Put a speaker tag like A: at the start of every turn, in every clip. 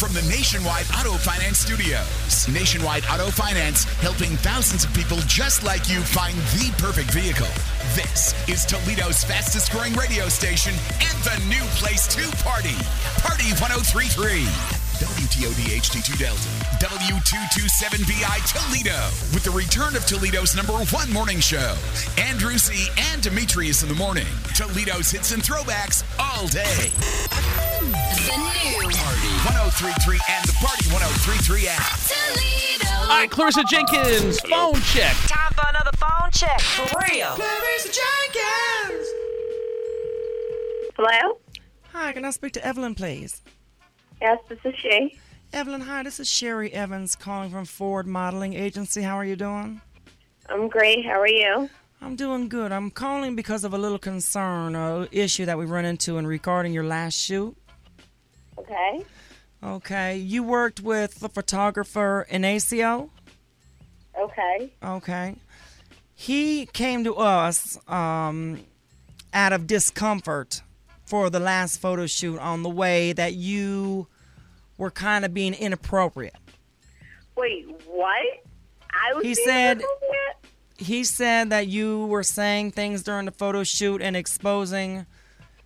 A: from the Nationwide Auto Finance Studios. Nationwide Auto Finance helping thousands of people just like you find the perfect vehicle. This is Toledo's fastest growing radio station and the new place to party. Party 1033. WTOD HD2 Delta. W227BI Toledo. With the return of Toledo's number one morning show. Andrew C. and Demetrius in the morning. Toledo's hits and throwbacks all day.
B: The new
A: Party 1033 and the Party 1033 app.
B: Toledo.
C: All right, Clarissa Jenkins, phone check.
D: Time for another phone check. For real. Clarissa Jenkins.
E: Hello?
F: Hi, can I speak to Evelyn, please?
E: Yes, this is she.
F: Evelyn, hi, this is Sherry Evans calling from Ford Modeling Agency. How are you doing?
E: I'm great. How are you?
F: I'm doing good. I'm calling because of a little concern or issue that we run into in regarding your last shoot.
E: Okay.
F: Okay, you worked with the photographer Inacio.
E: Okay.
F: Okay. He came to us um, out of discomfort for the last photo shoot on the way that you were kind of being inappropriate.
E: Wait, what? I was
F: He said-? He said that you were saying things during the photo shoot and exposing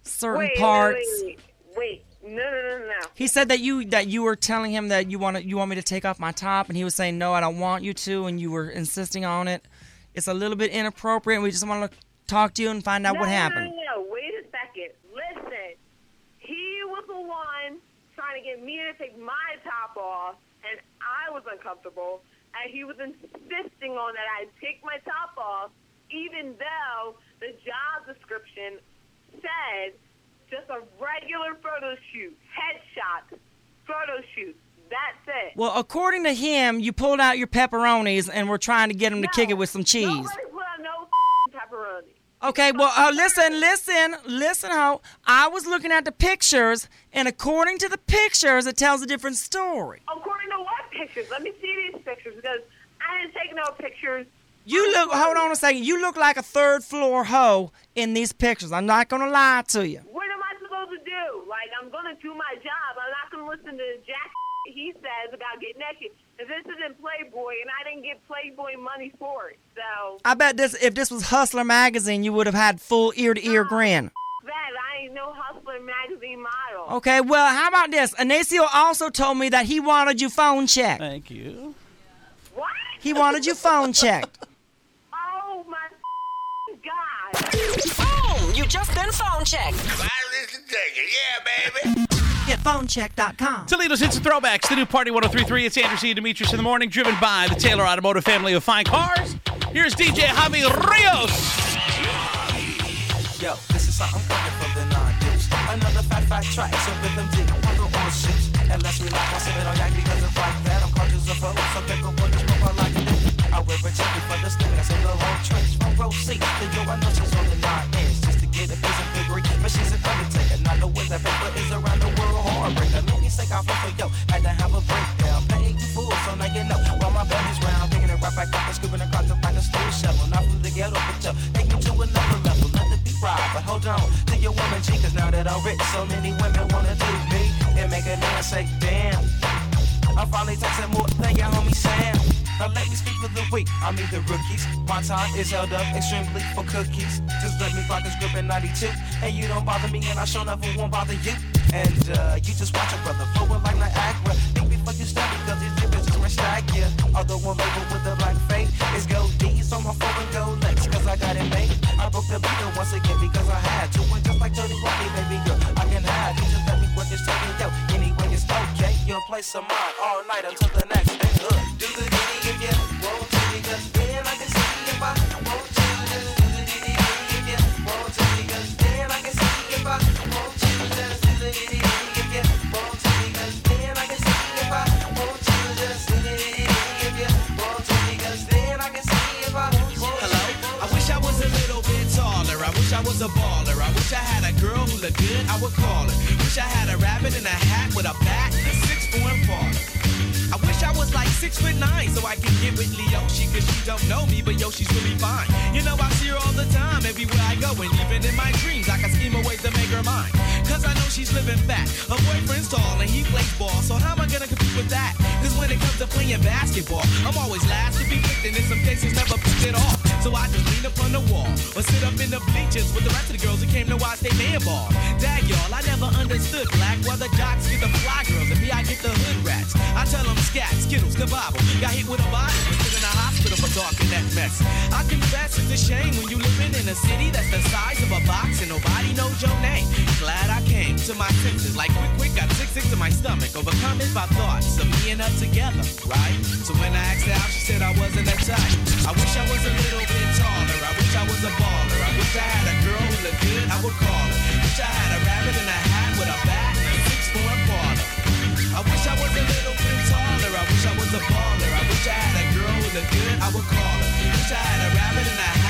F: certain
E: wait,
F: parts.
E: Wait, wait, wait. No, no, no, no, no.
F: He said that you that you were telling him that you want to, you want me to take off my top, and he was saying no, I don't want you to, and you were insisting on it. It's a little bit inappropriate. We just want to talk to you and find out
E: no,
F: what happened.
E: No, no, wait a second. Listen, he was the one trying to get me to take my top off, and I was uncomfortable, and he was insisting on that I take my top off, even though the job description said just a regular photo shoot, headshot, photo shoot. That's it.
F: Well, according to him, you pulled out your pepperonis and were trying to get him to kick it with some cheese.
E: Nobody put on no pepperoni.
F: Okay, well, uh, listen, listen, listen, how I was looking at the pictures, and according to the pictures, it tells a different story.
E: According to what pictures? Let me see these pictures because I didn't take no pictures.
F: You look, hold on a second, you look like a third floor hoe in these pictures. I'm not gonna lie to you.
E: What am I supposed to do? Like, I'm going to do my job. I'm not going to listen to Jack he says about getting naked. If this isn't Playboy, and I didn't get Playboy money for it. So,
F: I bet this, if this was Hustler magazine, you would have had full ear to ear grin.
E: that, I ain't no Hustler magazine model.
F: Okay, well, how about this? Inacio also told me that he wanted you phone checked.
C: Thank you.
E: What?
F: He wanted you phone checked.
E: Oh, my God.
D: Boom! You just been phone checked.
F: Get phonecheck.com.
C: Toledo's Hits and Throwbacks, the new Party 1033. It's Andrew C. and Demetrius in the morning, driven by the Taylor Automotive family of fine cars. Here's DJ Javi Rios.
G: Yo, this is something coming from the non-deuce. Another fat, fat track, so with them deep on the old shoes. And let's relax, I'll sip it on yak because it's like that. I'm conscious of foes, so pick up what is more like it. I wear a jacket for the sting, that's a little whole trench. From row C to yo, I know she's on the nine inch. Just to get a piece of piggery, but she's an undertaker. Not know where that paper is around the world. Heartbreaker, make me sick off for yo. Had to have a breakdown, paying you fool, so now you know. While my belly's round, picking it right back up and scooping across to find a stool shovel. Not from the ghetto, but yo, take me to another level. Let the beat ride, but hold on to your woman G, cause now that I'm rich, so many women wanna do me and make a dance say, damn. I'm finally texting more than your homie Sam. Let me speak for the weak, I mean the rookies. My time is held up extremely for cookies. Just let me rock this grip in 92. And you don't bother me, and I sure never won't bother you. And uh, you just watch a brother flowing like Niagara. Think before you step because these drippers just my stack, yeah. Although I'm labeled with the black fate, it's gold D's on my phone and gold legs, cause I got it made. I broke the beat once again because I had to. And just like Tony Rodney, baby girl, I can hide. You just let me work this taking yo. Anyway, it's okay. You'll play some mine all night until the next day. Uh, do the ditty if you
H: a little bit taller, I wish I was a baller. I wish I had a girl who looked good, I would call her. Wish I had a rabbit in a hat with a bat six foot nine so I can get with Leoshi cause she don't know me, but yo, she's really fine. You know, I see her all the time everywhere I go, and even in my dreams, I can scheme a way to make her mine. Cause I know she's living fat. Her boyfriend's tall and he plays ball, so how am I gonna compete with that? Cause when it comes to playing basketball, I'm always last to be picked, and in some cases, never picked at all. So I just lean up on the wall or sit up in the bleachers with the rest of the girls who came to watch they man ball. Dag y'all, I never understood black why the jocks get the fly girls and me I get the hood rats. I tell them scat, skittles, kabobble. Got hit with a body put in a hospital for talking that mess. I confess it's a shame when you living in a city that's the size of a box and nobody knows your name. Glad I came to my senses like quick, quick, got sick, sick to my stomach. Overcome it by thoughts of me and her together, right? So when I asked her out, she said I wasn't that type. I wish I was a little bit taller. I wish I was a baller. I wish I had a girl who looked good, I would call her. Wish I had a rabbit in a hat with a bat and a six form baller. I wish I was a little bit taller. I wish I was a baller. I wish I had a girl who looked good, I would call her. Wish I had a rabbit in a hat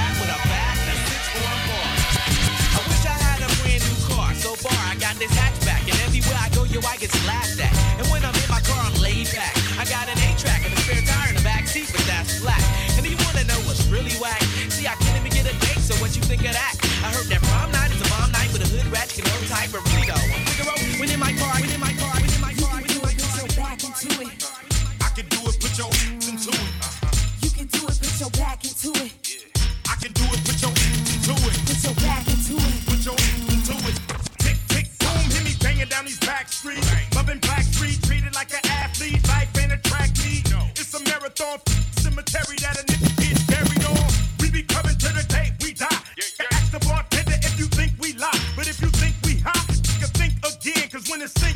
H: So I got this hatchback, and everywhere I go, yo, I get laughed at. And when I'm in my car, I'm laid back. I got an A-track and a spare tire in the back seat, but that's flat. And you wanna know what's really whack? See, I can't even get a date, so what you think of that? I heard that prom night is a bomb night with a hood rat, you know type, though, I'm Figaro. When in my car, when lie. But if you think we hot, you can think again. Cause when it's sink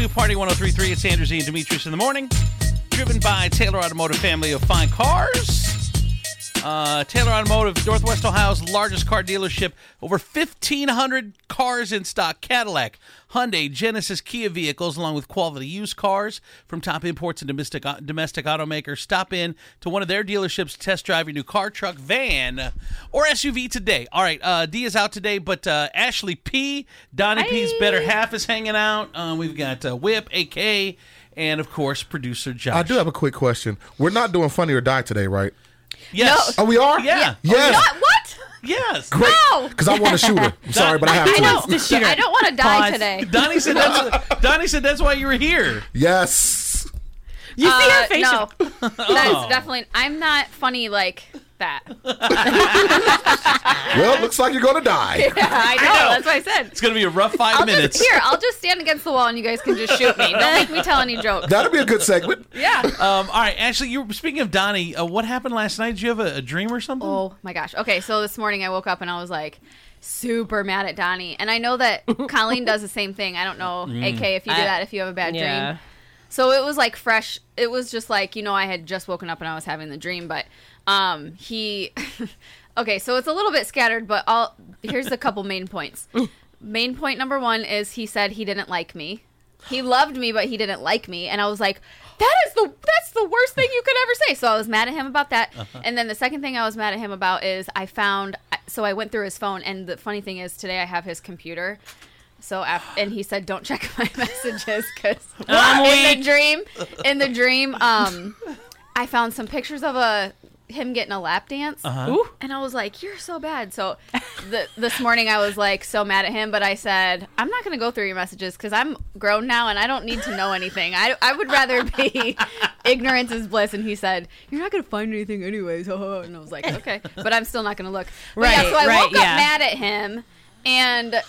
C: new Party 1033. It's Andrews E. and Demetrius in the morning. Driven by Taylor Automotive family of fine cars. Uh, Taylor Automotive, Northwest Ohio's largest car dealership. Over 1,500 cars in stock. Cadillac, Hyundai, Genesis, Kia vehicles, along with quality used cars from top imports and domestic, domestic automakers. Stop in to one of their dealerships to test drive your new car, truck, van, or SUV today. All right, uh, D is out today, but uh, Ashley P, Donnie P's better half is hanging out. Um, we've got uh, Whip, AK, and of course, producer Josh.
I: I do have a quick question. We're not doing funny or die today, right?
C: Yes.
I: Oh, we are.
C: Yeah.
I: Yes.
J: What? What?
C: Yes.
I: Great.
J: No.
I: Because I want to shoot her. I'm sorry, but I have
J: I
I: to.
J: don't, I don't want to die today.
C: Donnie said that's Donnie said that's why you were here.
I: Yes.
J: You
K: see her uh,
J: face. No,
C: Oh.
J: that is oh. definitely. I'm not funny like that.
I: Well, it looks like you're gonna die.
J: Yeah, I know. That's what I said.
C: It's gonna be a rough 5
J: I'll
C: minutes.
J: Just, here, I'll just stand against the wall and you guys can just shoot me. Don't make me tell any jokes.
I: That'll be a good segment.
J: Yeah.
C: Um, all right, Ashley. You were speaking of Donnie. Uh, what happened last night? Did you have a, a dream or something?
J: Oh my gosh. Okay, so this morning I woke up and I was like super mad at Donnie. And I know that Colleen does the same thing. I don't know,
K: Mm.
J: AK, if you do
K: I-
J: that, if you have a bad
K: Yeah.
J: dream. So it was like fresh. It was just like, you know, I had just woken up and I was having the dream, but um he Okay, so it's a little bit scattered, but I'll here's a couple main points. main point number 1 is he said he didn't like me. He loved me, but he didn't like me, and I was like, "That is the that's the worst thing you could ever say." So I was mad at him about that.
K: Uh-huh.
J: And then the second thing I was mad at him about is I found so I went through his phone, and the funny thing is today I have his computer. So af- and he said, "Don't check my messages because in the dream, in the dream, um, I found some pictures of a him getting a lap dance,
K: Uh-huh.
J: And I was like, "You're so bad." So the, this morning I was like so mad at him, but I said, "I'm not going to go through your messages because I'm grown now and I don't need to know anything. I, I would rather be ignorance is bliss." And he said, "You're not going to find anything anyways." and I was like, "Okay," but I'm still not going to look. But yeah,
K: Right,
J: so I
K: right,
J: woke up
K: yeah.
J: mad at him, and.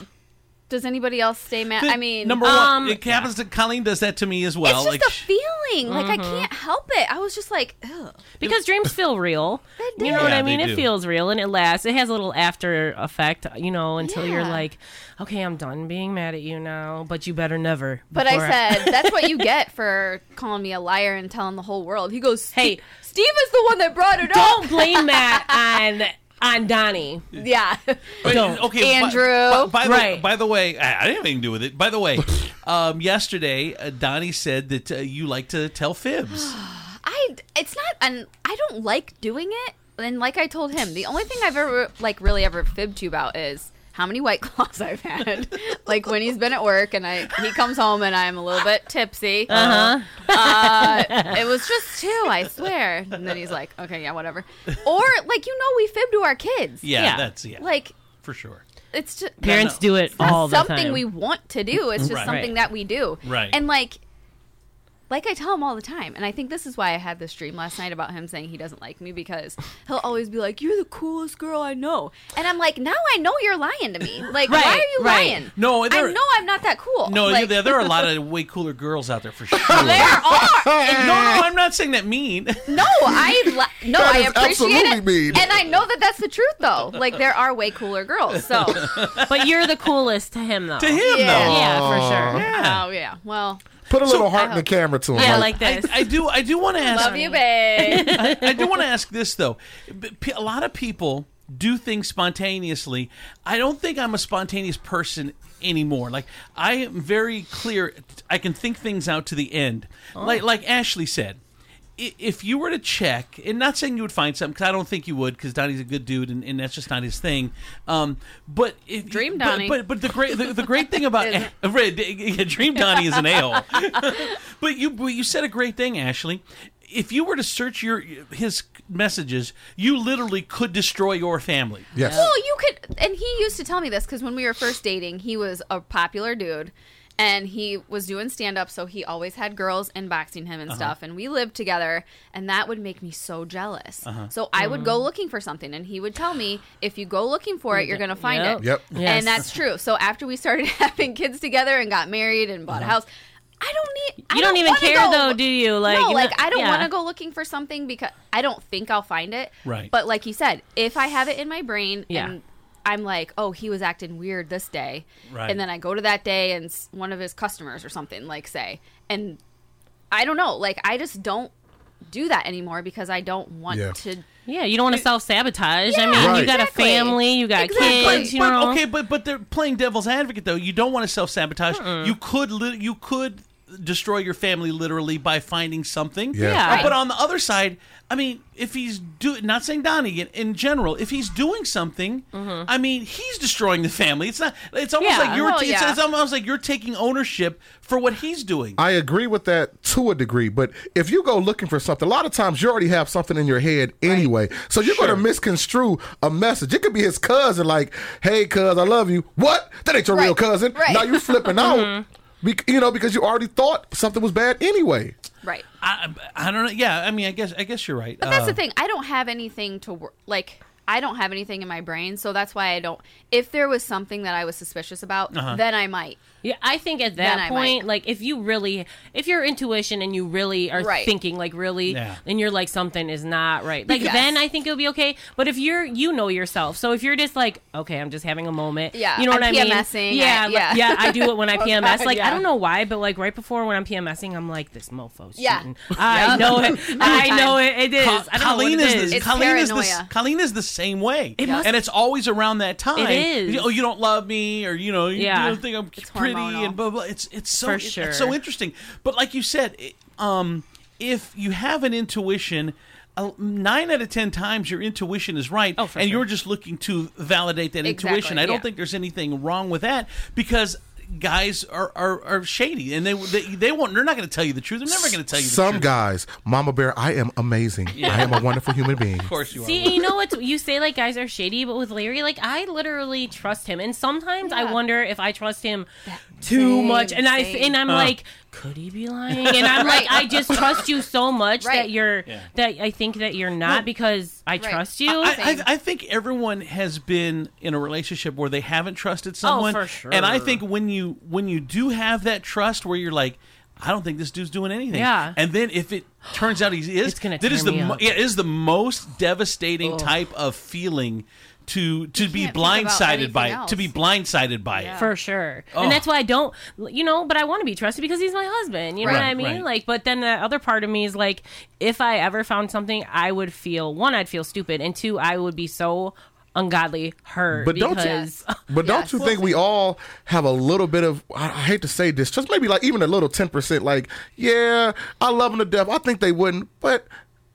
J: Does anybody else stay mad? I mean,
C: number one, it happens that Colleen does that to me as well.
J: it's just
C: like,
J: a feeling. Like I
K: Mhm.
J: can't help it. I was just like, Ugh.
K: Because dreams feel real.
J: They
K: You know what I mean? It
C: do.
K: feels real and it lasts. It has a little after effect, you know, until you're like, okay, I'm done being mad at you now, but you better never.
J: But I
K: before
J: said, that's what you get for calling me a liar and telling the whole world. He goes, hey, Steve is the one that brought it up.
K: Don't blame that on on Donnie.
J: Yeah.
C: But,
K: Don't.
C: Okay,
J: Andrew.
C: By, by the,
K: Right.
C: by the way, I I didn't have anything to do with it. By the way, um, yesterday uh, Donnie said that uh, you like to tell fibs.
J: I, it's not, and I don't like doing it. And like I told him, the only thing I've ever, like, really ever fibbed to you about is how many white claws I've had. like when he's been at work and I he comes home and I'm a little bit tipsy.
K: Uh-huh.
J: Uh, it was just two, I swear. And then he's like, okay, yeah, whatever. Or like you know, we fib to our kids.
C: Yeah, that's yeah,
J: Like
C: for sure.
J: it's just
K: Parents do it
J: it's not
K: all the
J: something
K: time.
J: we want to do. It's just
C: Right.
J: something that we do.
C: Right.
J: And like like I tell him all the time, and I think this is why I had this dream last night about him saying he doesn't like me because he'll always be like, "You're the coolest girl I know," and I'm like, "Now I know you're lying to me. Like, why are you
K: right.
J: lying?
C: No,
J: I know I'm not that cool.
C: No,
J: like,
C: there, there are a lot of way cooler girls out there for sure.
J: there are.
C: no, no, I'm not saying that mean.
J: No, I li- no,
I: That
J: I
I: is
J: appreciate it,
I: absolutely mean.
J: and I know that that's the truth though. Like, there are way cooler girls. So,
K: But you're the coolest to him though.
C: To him,
J: Yeah.
C: though.
K: Yeah, for sure.
C: Yeah.
J: oh yeah, well,
I: Put a little
J: I
I: heart in the camera to him.
K: Yeah,
I: like,
K: like this.
C: I, I do. I do want to ask.
J: love you, babe.
C: I, I do want to ask this though. A lot of people do things spontaneously. I don't think I'm a spontaneous person anymore. Like I am very clear. I can think things out to the end. Oh. Like like Ashley said. I- If you were to check, and not saying you would find something, because I don't think you would, because Donnie's a good dude, and, and that's just not his thing. Um, but if
J: Dream Donnie.
C: but, but the great the, the great thing about Right, yeah, Dream Donnie is an a hole. but you you said a great thing, Ashley. If you were to search your his messages, you literally could destroy your family.
I: yes.
J: Well, you could, and he used to tell me this because when we were first dating, he was a popular dude, and he was doing stand up, so he always had girls inboxing him and
C: Uh-huh.
J: stuff, and we lived together, and that would make me so jealous.
C: Uh-huh.
J: So I would go looking for something, and he would tell me, if you go looking for it, you're gonna find
K: Yep.
J: it.
I: Yep.
K: Yes.
J: And that's true. So after we started having kids together and got married and bought a house. I don't need. I
K: You don't even
J: wanna
K: care,
J: go-
K: though, do you? Like,
J: no, like I don't
K: yeah.
J: want to go looking for something because I don't think I'll find it.
C: Right.
J: But like you said, if I have it in my brain
K: Yeah.
J: and I'm like, oh, he was acting weird this day,
C: Right.
J: and then I go to that day and one of his customers or something like say, and I don't know, like I just don't do that anymore because I don't want
I: Yeah.
J: to.
K: Yeah, you don't want to self sabotage. I mean,
I: Right.
K: you got
J: exactly.
K: a family, you got
J: Exactly.
K: kids, you
C: but,
K: know.
C: okay, but but they're playing devil's advocate though. You don't want to self sabotage. You could li- you could destroy your family literally by finding something.
I: Yeah.
K: Yeah.
C: Uh, But on the other side, I mean, if he's do not saying Donnie in, in general, if he's doing something, I mean, he's destroying the family. It's not. It's almost
K: Yeah.
C: like you're.
J: Oh,
C: it's,
J: yeah.
C: it's almost like you're taking ownership for what he's doing.
I: I agree with that to a degree, but if you go looking for something, a lot of times you already have something in your head anyway. So you're going to misconstrue a message. It could be his cousin, like, "Hey, cuz, I love you." What? That ain't your real cousin.
J: Right.
I: Now you're flipping out. Bec- you know, because you already thought something was bad anyway.
J: Right.
C: I, I don't know. Yeah, I mean, I guess I guess you're right.
J: But that's
C: Uh,
J: the thing. I don't have anything to wor- like. I don't have anything in my brain, so that's why I don't. If there was something that I was suspicious about,
K: Uh-huh.
J: then I might.
K: Yeah, I think at that
J: I
K: point, like if you really, if your intuition and you really are
J: Right.
K: thinking like really,
J: Yeah.
K: and you're like something is not right, like
J: Yes.
K: then I think it'll be okay. But if you're, you know yourself, so if you're just like, okay, I'm just having a moment,
J: Yeah,
K: you know what
J: I'm
K: I mean?
J: PMSing,
K: Yeah,
J: I-
K: like-
J: yeah.
K: yeah, I do it when I PMS. Like
J: Yeah.
K: I don't know why, but like right before when I'm PMSing, I'm like this mofo's
J: Yeah.
K: cheating. I
J: Yep.
K: know it. I know it. It is.
C: Co-
K: I don't know
C: Colleen
K: what it
C: is,
K: is.
C: the,
J: It's
C: Colleen is the
J: paranoia.
C: Colleen is the same way,
K: It must-
C: and it's always around that time.
K: It is.
C: You- oh, you don't love me, or you know, you,
K: Yeah.
C: you don't think I'm pretty,
J: hormonal.
C: and blah blah. It's it's so
K: sure.
C: it's so interesting. But like you said, it- um, if you have an intuition. Uh, nine out of ten times your intuition is right, and
K: sure.
C: you're just looking to validate that
J: Exactly,
C: intuition. I don't
J: yeah.
C: think there's anything wrong with that because guys are, are, are shady, and they they, they won't. They're not going to tell you the truth. They're never going to tell you the
I: Some
C: truth.
I: guys, Mama Bear, I am amazing. I am a wonderful human being.
C: Of course you are.
K: See, you know what? You say like guys are shady, but with Larry, like I literally trust him, and sometimes I wonder if I trust him too
J: Same,
K: much, and I and I'm
C: Uh.
K: like, could he be lying? And I'm like, I just trust you so much
J: Right.
K: that you're
C: Yeah.
K: that I think that you're not
C: Well,
K: because I
J: Right.
K: trust you.
C: I, I, I think everyone has been in a relationship where they haven't trusted oh, someone.
K: Oh, for
C: And I think when you when you do have that trust, where you're like, I don't think this dude's doing anything.
K: Yeah.
C: And then if it turns out he is,
K: It's gonna
C: that is the mo- yeah, it is the most devastating type of feeling to to be
J: can't think about
C: blindsided by
J: anything
C: it. To be blindsided by it.
K: for sure.
C: Oh.
K: And that's why I don't, you know, but I want to be trusted because he's my husband. You know what I mean?
C: right.
K: Like, but then the other part of me is like, if I ever found something, I would feel one, I'd feel stupid, and two, I would be so ungodly hurt.
I: But don't you-
K: because,
I: But don't
J: Yes.
I: you think we all have a little bit of I, I hate to say this, just maybe like even a little ten percent like, yeah, I love them to death. I think they wouldn't, but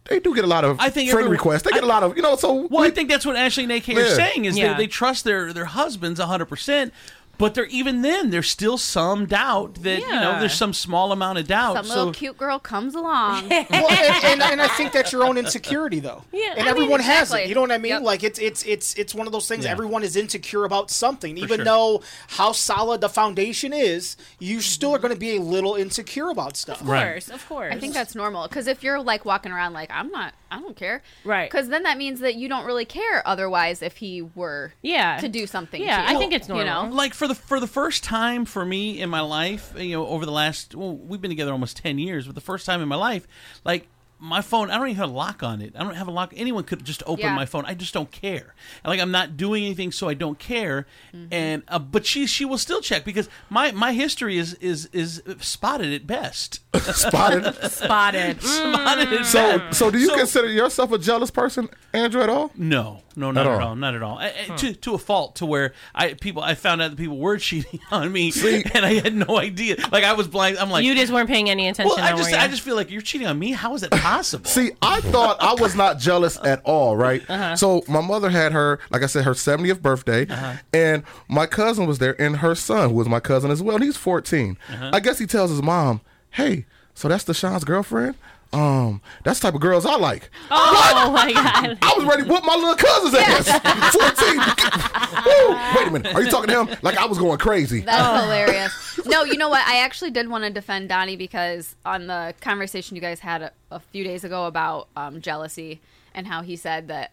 I: they do get a lot of
C: I think
I: friend
C: everyone-
I: requests. They get a lot of you know, so
C: Well,
I: we-
C: I think that's what Ashley and AK are saying is
K: Yeah.
C: they, they trust their their husbands hundred percent. But there, even then, there's still some doubt that you know
K: Yeah.
C: there's some small amount of doubt.
J: Some
C: so
J: little cute girl comes along.
L: well, and, and, and I think that's your own insecurity, though.
K: Yeah,
L: and
K: I mean,
L: everyone has it.
J: exactly.
L: You know what I mean?
J: Yep.
L: Like it's it's it's it's one of those things.
C: Yeah.
L: Everyone is insecure about something, even
C: sure.
L: though how solid the foundation is. You still are going to be a little insecure about stuff.
K: of
C: Right.
K: course, of course.
J: I think that's normal because if you're like walking around like I'm not, I don't care,
K: Right.
J: Because then that means that you don't really care. Otherwise, if he were
K: yeah.
J: to do something,
K: Yeah,
J: to you,
K: I think it's
J: You
K: normal.
J: know,
C: like for the for the first time for me in my life, you know, over the last well, we've been together almost ten years, but the first time in my life, like my phone, I don't even have a lock on it. I don't have a lock. Anyone could just open
J: Yeah.
C: my phone. I just don't care. Like I'm not doing anything, so I don't care.
J: Mm-hmm.
C: And uh, but she she will still check because my my history is is is spotted at best.
I: spotted.
K: spotted.
C: spotted at
I: So
C: best.
I: so do you
C: So-
I: consider yourself a jealous person, Andrew, at all?
C: No, no, not
I: At
C: at
I: all.
C: all. not at all. I- I- To to a fault, to where I people I found out that people were cheating on me,
I: See-
C: and I had no idea. Like I was blind. I'm like,
K: you just weren't paying any attention.
C: well, I just I just feel like you're cheating on me. How is that possible?
I: See, I thought I was not jealous at all, right?
K: Uh-huh.
I: So my mother had her, like I said, her 70th birthday,
K: Uh-huh.
I: and my cousin was there, and her son, who was my cousin as well, and he's 14.
K: Uh-huh.
I: I guess he tells his mom, "Hey, so that's Deshaun's girlfriend? Um, that's the type of girls I like."
K: Oh my god.
I: I was ready to whoop my little cousin's ass. 14. Woo. Wait a minute. Are you talking to him? Like I was going crazy.
J: That's hilarious. No, you know what? I actually did want to defend Donnie because on the conversation you guys had a, a few days ago about um, jealousy and how he said that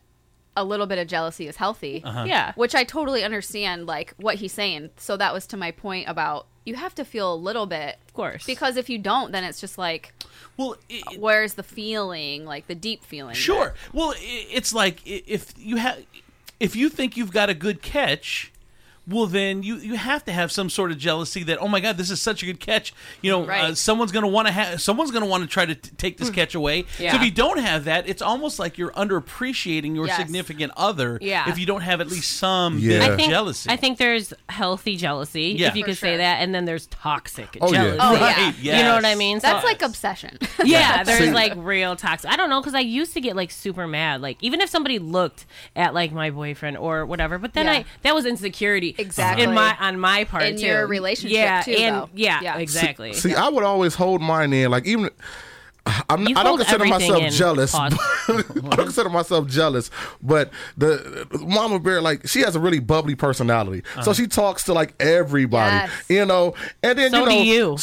J: a little bit of jealousy is healthy.
C: Uh-huh.
K: Yeah.
J: Which I totally understand, like what he's saying. So that was to my point about you have to feel a little bit,
K: Of course.
J: because if you don't, then it's just like,
C: well, it,
J: where's the feeling, like the deep feeling?
C: sure. Well, i- it's like if you have, if you think you've got a good catch. Well, then you, you have to have some sort of jealousy that oh my god this is such a good catch you know uh, someone's gonna want to have someone's gonna want to try to t- take this catch away so if you don't have that it's almost like you're underappreciating your
J: Yes.
C: significant other
K: Yeah.
C: if you don't have at least some
I: Yeah.
C: bit
I: I
C: of
K: I think,
C: jealousy
K: I think there's healthy jealousy,
C: Yeah.
K: if you
J: For
K: could say that, and then there's toxic
I: Oh, yeah.
K: jealousy.
J: Oh,
C: right
J: yeah.
K: You know what I
C: yes.
K: mean? So-
J: That's like obsession.
K: yeah, there's
I: See-
K: like real toxic. I don't know because I used to get like super mad, like even if somebody looked at like my boyfriend or whatever. But then
J: Yeah.
K: I that was insecurity
J: Exactly.
K: in my on my part
J: In
K: too.
J: your relationship,
K: yeah,
J: too,
K: and
J: though.
K: yeah,
J: Yeah.
K: exactly.
I: See, I would always hold mine in. Like even I'm,
K: You
I: I don't consider myself jealous. I don't consider myself jealous, but the Mama Bear, like, she has a really bubbly personality, so
K: Uh-huh.
I: she talks to like everybody,
K: Yes.
I: you know. And then
K: So
I: you know,
K: do you.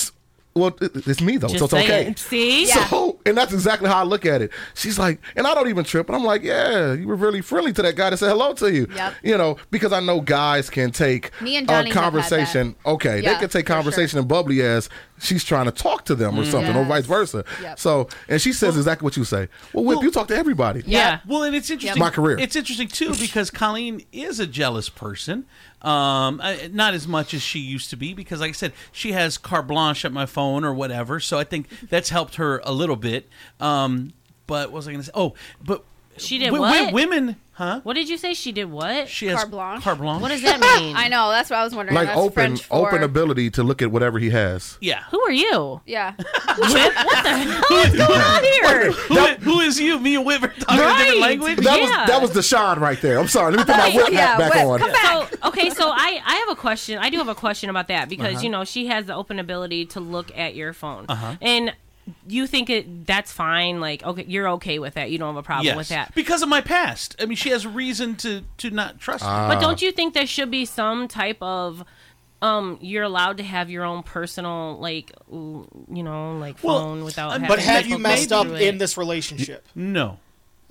I: S- Well, it's me though,
K: Just
I: so it's okay.
K: saying. See?
I: So, and that's exactly how I look at it. She's like, and I don't even trip, and I'm like, yeah, you were really friendly to that guy that said hello to you.
J: Yep.
I: You know, because I know guys can take
J: Me and
I: a
J: Johnny have
I: conversation. Okay,
J: Yeah,
I: they can take
J: for
I: conversation and bubbly as she's trying to talk to them or
C: Mm.
I: something, or vice versa.
C: Yep.
I: So, and she says exactly what you say. Well, Whip, you talk to everybody. Yeah.
C: Well, and it's interesting.
I: My career.
C: It's interesting too because Colleen is a jealous person. Um, not as much as she used to be because, like I said, she has carte blanche at my phone or whatever. So I think that's helped her a little bit. Um, but what was I going to say? Oh, but
K: She did
C: wi- wi-
K: what?
C: women, huh?
K: What did you say? She did what?
C: She has
J: Carte blanche.
C: Carte blanche.
K: What does that mean?
J: I know. That's what I was wondering.
I: Like
J: That's
I: open,
J: French for,
I: open ability to look at whatever he has.
C: Yeah.
K: Who are you?
J: Yeah.
K: Whip? What the hell is going on here?
C: Who, who is you? Me and Whip are talking a different language.
I: That
K: Yeah.
I: was that was Deshaun right there. I'm sorry. Let me put my whip hat back on.
K: Come So, okay, so I, I have a question. I do have a question about that because
I: Uh-huh.
K: you know she has the open ability to look at your phone,
C: Uh-huh.
K: and you think it that's fine. Like, okay, you're okay with that. You don't have a problem
C: yes.
K: with that.
C: because of my past. I mean, she has reason to to not trust me.
K: But don't you think there should be some type of um you're allowed to have your own personal like you know like
C: Well,
K: phone without
C: um,
K: having
L: But have you messed up
K: through it?
L: in this relationship?
C: No.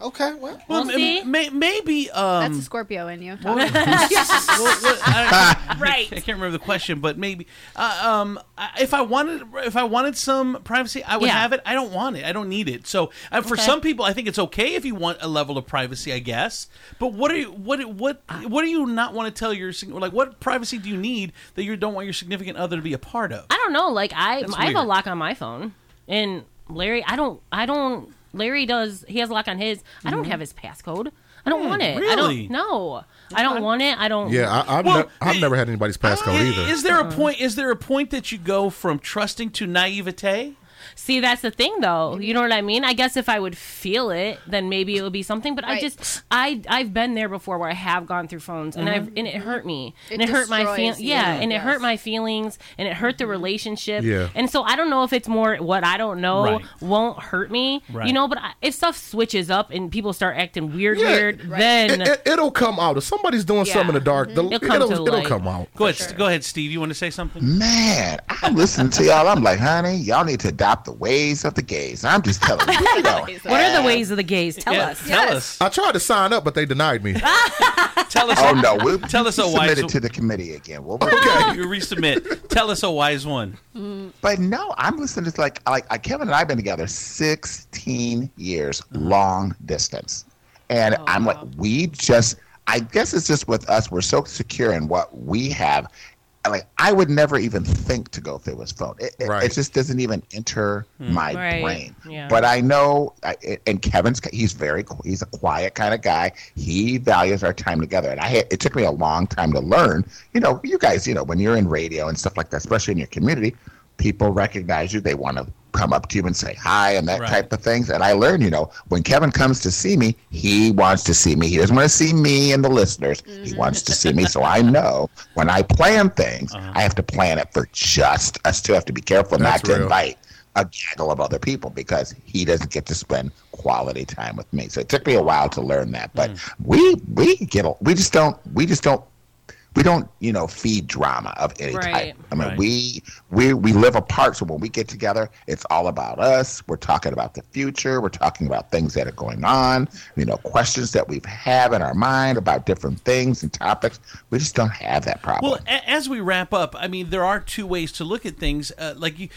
L: Okay, well,
C: Well,
K: Well,
C: m-
K: see?
C: may, maybe. Um,
J: That's a Scorpio in you.
C: Well, what- I,
K: right.
C: I can't remember the question, but maybe uh, um, I- if I wanted if I wanted some privacy, I would
K: Yeah.
C: have it. I don't want it. I don't need it. So uh, for
K: Okay.
C: some people, I think it's okay if you want a level of privacy, I guess. But what are you what what what do you not want to tell your sig- like what privacy do you need that you don't want your significant other to be a part of?
K: I don't know. Like I,
C: That's
K: I have a
C: weird.
K: lock on my phone, and Larry, I don't, I don't. Larry does. He has a lock on his. I don't
C: Mhm.
K: have his passcode. I don't
C: Hmm,
K: want it. I
C: really?
K: don't. No, I don't want it. I don't.
I: Yeah, I, I've,
C: Well,
I: nev- I've never had anybody's passcode either.
C: Is there a point? Is there a point that you go from trusting to naivete?
K: See, that's the thing, though. You mm-hmm. know what I mean? I guess if I would feel it, then maybe it would be something. But I just, I, I've been there before where I have gone through phones, and
C: Mm-hmm.
K: I've, and it mm-hmm. hurt me,
J: It
K: and it hurt my feelings.
J: destroys you.
K: yeah, and it hurt my feelings, and it hurt the mm-hmm. relationship.
I: Yeah.
K: And so I don't know if it's more what I don't know
C: Right.
K: won't hurt me,
C: Right.
K: you know. But I, if stuff switches up and people start acting weird,
I: Yeah.
K: weird, then
I: It, it, will come out if somebody's doing
K: Yeah.
I: something in the dark. The,
K: It'll
I: it'll,
K: come to
I: it'll, come out.
C: Go ahead, go ahead, Steve. You want to say something?
M: Man, I'm listening to y'all. I'm like, honey, y'all need to adopt the ways of the gays. I'm just telling you. you know.
K: what are the ways of the gays? Tell
C: Yeah,
K: us.
C: Tell us.
I: I tried to sign up, but they denied me.
C: Tell us.
M: Oh no, we'll
C: Tell us a
M: submit
C: wise.
M: it to the committee again. We'll
C: Okay, you resubmit. Tell us a wise one. Mm.
M: But no, I'm listening to like like like Kevin and I've been together 16 years, uh-huh. long distance, and oh, I'm like, we just. I guess it's just with us. We're so secure in what we have. Like I would never even think to go through his phone. It, it-
I: Right.
M: it just doesn't even enter hmm. my
K: Right,
M: brain.
K: yeah.
M: But I know, I, and Kevin's he's very he's a quiet kind of guy. He values our time together, and I had, it took me a long time to learn. You know, you guys, you know, when you're in radio and stuff like that, especially in your community, people recognize you. They want to come up to you and say hi and that
C: Right.
M: type of things. And I learned, you know, when Kevin comes to see me, he wants to see me. He doesn't want to see me and the listeners. He mm-hmm. wants to see me. So I know when I plan things, uh-huh. I have to plan it for just. Us. I have to be careful
I: That's
M: not to
I: real.
M: invite a gaggle of other people because he doesn't get to spend quality time with me. So it took me a while to learn that, but mm. we we get we just don't we just don't we don't you know feed drama of any
K: Right.
M: type. I mean
C: Right.
M: we we we live apart, so when we get together, it's all about us. We're talking about the future. We're talking about things that are going on. You know, questions that we have in our mind about different things and topics. We just don't have that problem.
C: Well, a- as we wrap up, I mean, there are two ways to look at things. Uh, like you,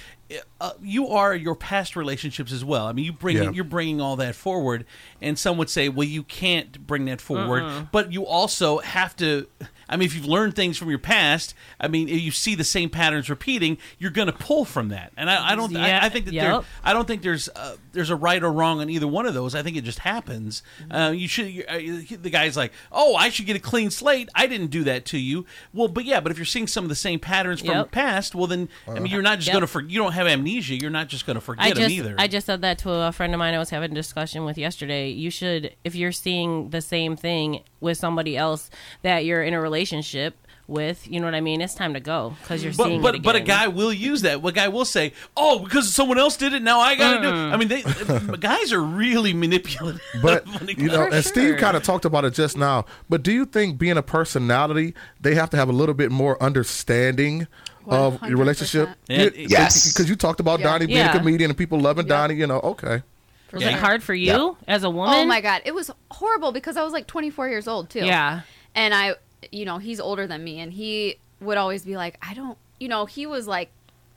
C: uh, you are your past relationships as well. I mean, you bring
I: Yeah.
C: you're bringing all that forward, and some would say, well, you can't bring that forward,
K: Mm-mm.
C: but you also have to. I mean, if you've learned things from your past, I mean, if you see the same patterns repeating, you're going to pull from that. And I, I don't.
K: Yeah,
C: I, I think that there. I don't think there's uh, there's a right or wrong on either one of those. I think it just happens.
K: Mm-hmm.
C: Uh, you should. Uh, the guy's like, oh, I should get a clean slate. I didn't do that to you. Well, but yeah, but if you're seeing some of the same patterns from
K: Yep.
C: the past, well, then I mean, you're not just
K: Yep.
C: going to for, You don't have amnesia. You're not just going to forget
K: I
C: them either.
K: I just said that to a friend of mine I was having a discussion with yesterday. You should if you're seeing the same thing with somebody else that you're in a relationship with, you know what I mean? It's time to go because you're
C: But
K: seeing
C: but
K: it
C: but a guy will use that. A guy will say, "Oh, because someone else did it, now I got to do." it."
K: Mm.
C: I mean, they guys are really manipulative.
I: But you know,
C: comes-
I: and Steve kind of talked about it just now. But do you think being a personality, they have to have a little bit more understanding of your relationship?
C: Yeah,
M: Yes.
I: because you talked about
J: Yeah.
I: Donnie being
K: Yeah.
I: a comedian and people loving Donnie. You know, okay.
K: Was it hard for you as a oh woman?
J: Oh my god, it was horrible because I was like 24 years old too.
K: Yeah.
J: And I, you know, he's older than me, and he would always be like, I don't, you know, he was like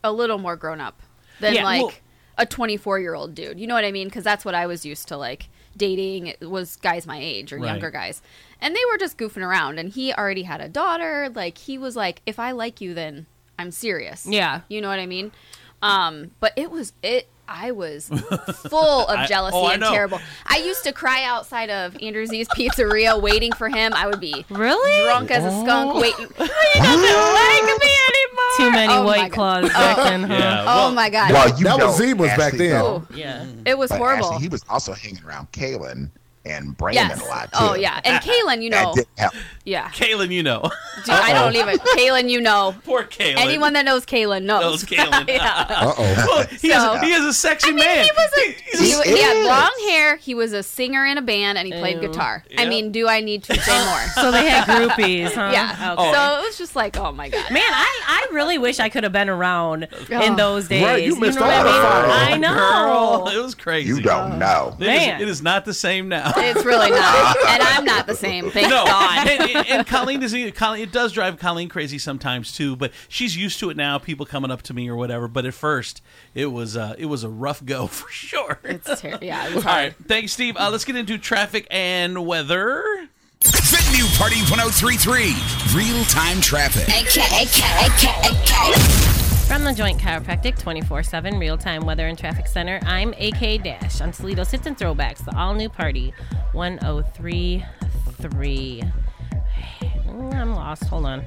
J: a little more grown up than
K: Yeah,
J: like
K: well-
J: a 24 year old dude. You know what I mean? Because that's what I was used to like dating it was guys my age or
K: Right.
J: younger guys, and they were just goofing around. And he already had a daughter. Like he was like, if I like you, then I'm serious.
K: Yeah.
J: You know what I mean? Um, but it was it. I was full of
C: I-
J: jealousy
C: oh,
J: and
C: know.
J: terrible. I used to cry outside of Andrew Z's Pizzeria waiting for him. I would be
K: really
J: drunk as a skunk
K: Oh.
J: waiting.
K: Too many
J: Oh my
K: white
J: God.
K: claws
J: Oh.
K: back then, huh?
C: Yeah,
J: Oh
C: well-
J: my god!
M: Well, you
I: That
M: know,
I: was Zima's back
M: Ashley,
I: then.
M: though,
K: Yeah.
J: it was
M: but
J: horrible.
M: Ashley, he was also hanging around Kaylin and Brandon
J: yes.
M: a lot too.
J: Oh yeah, and Kaylin, you know, yeah.
C: Kaylin, you know,
J: Dude, I don't even. Kaylin, you know.
C: poor Kaylin.
J: Anyone that knows Kaylin knows.
C: knows Kaylin.
J: yeah.
I: Uh oh.
C: Well, he,
J: So-
C: is, he is a sexy
J: I mean,
C: man.
J: he was a he,
M: He
J: he had long hair. He was a singer in a band, and he played
K: Ew.
J: guitar. I mean, do I need to say more?
K: So they had groupies, huh?
J: yeah.
K: Okay.
J: So it was just like, oh my god.
K: Man, I, I really wish I could have been around
J: Oh.
K: in those days.
I: Right, you missed
K: know
I: all
K: what
I: the
K: I mean? I know.
C: Girl, it was crazy.
M: You don't know.
C: It is-
K: Man.
C: it is not the same now.
J: It's really not, and I'm not the same. Thank
C: no,
J: God.
C: and, and, and Colleen does. Colleen, it does drive Colleen crazy sometimes too. But she's used to it now. People coming up to me or whatever. But at first, it was uh, it was a rough go for sure.
J: It's ter- yeah, it was
C: All
J: hard.
C: right, thanks, Steve. Uh, let's get into traffic and weather.
A: The new Party 1033 Real Time Traffic.
K: From the Joint Chiropractic 24 7 real time weather and traffic center, I'm AK Dash on Toledo's Hits and Throwbacks, the all new party 1033. Mm, I'm lost. Hold on.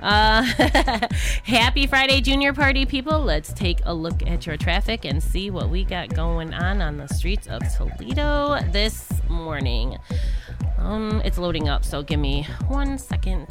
K: Uh, happy Friday, Junior Party people. Let's take a look at your traffic and see what we got going on on the streets of Toledo this morning. Um, it's loading up, so give me one second.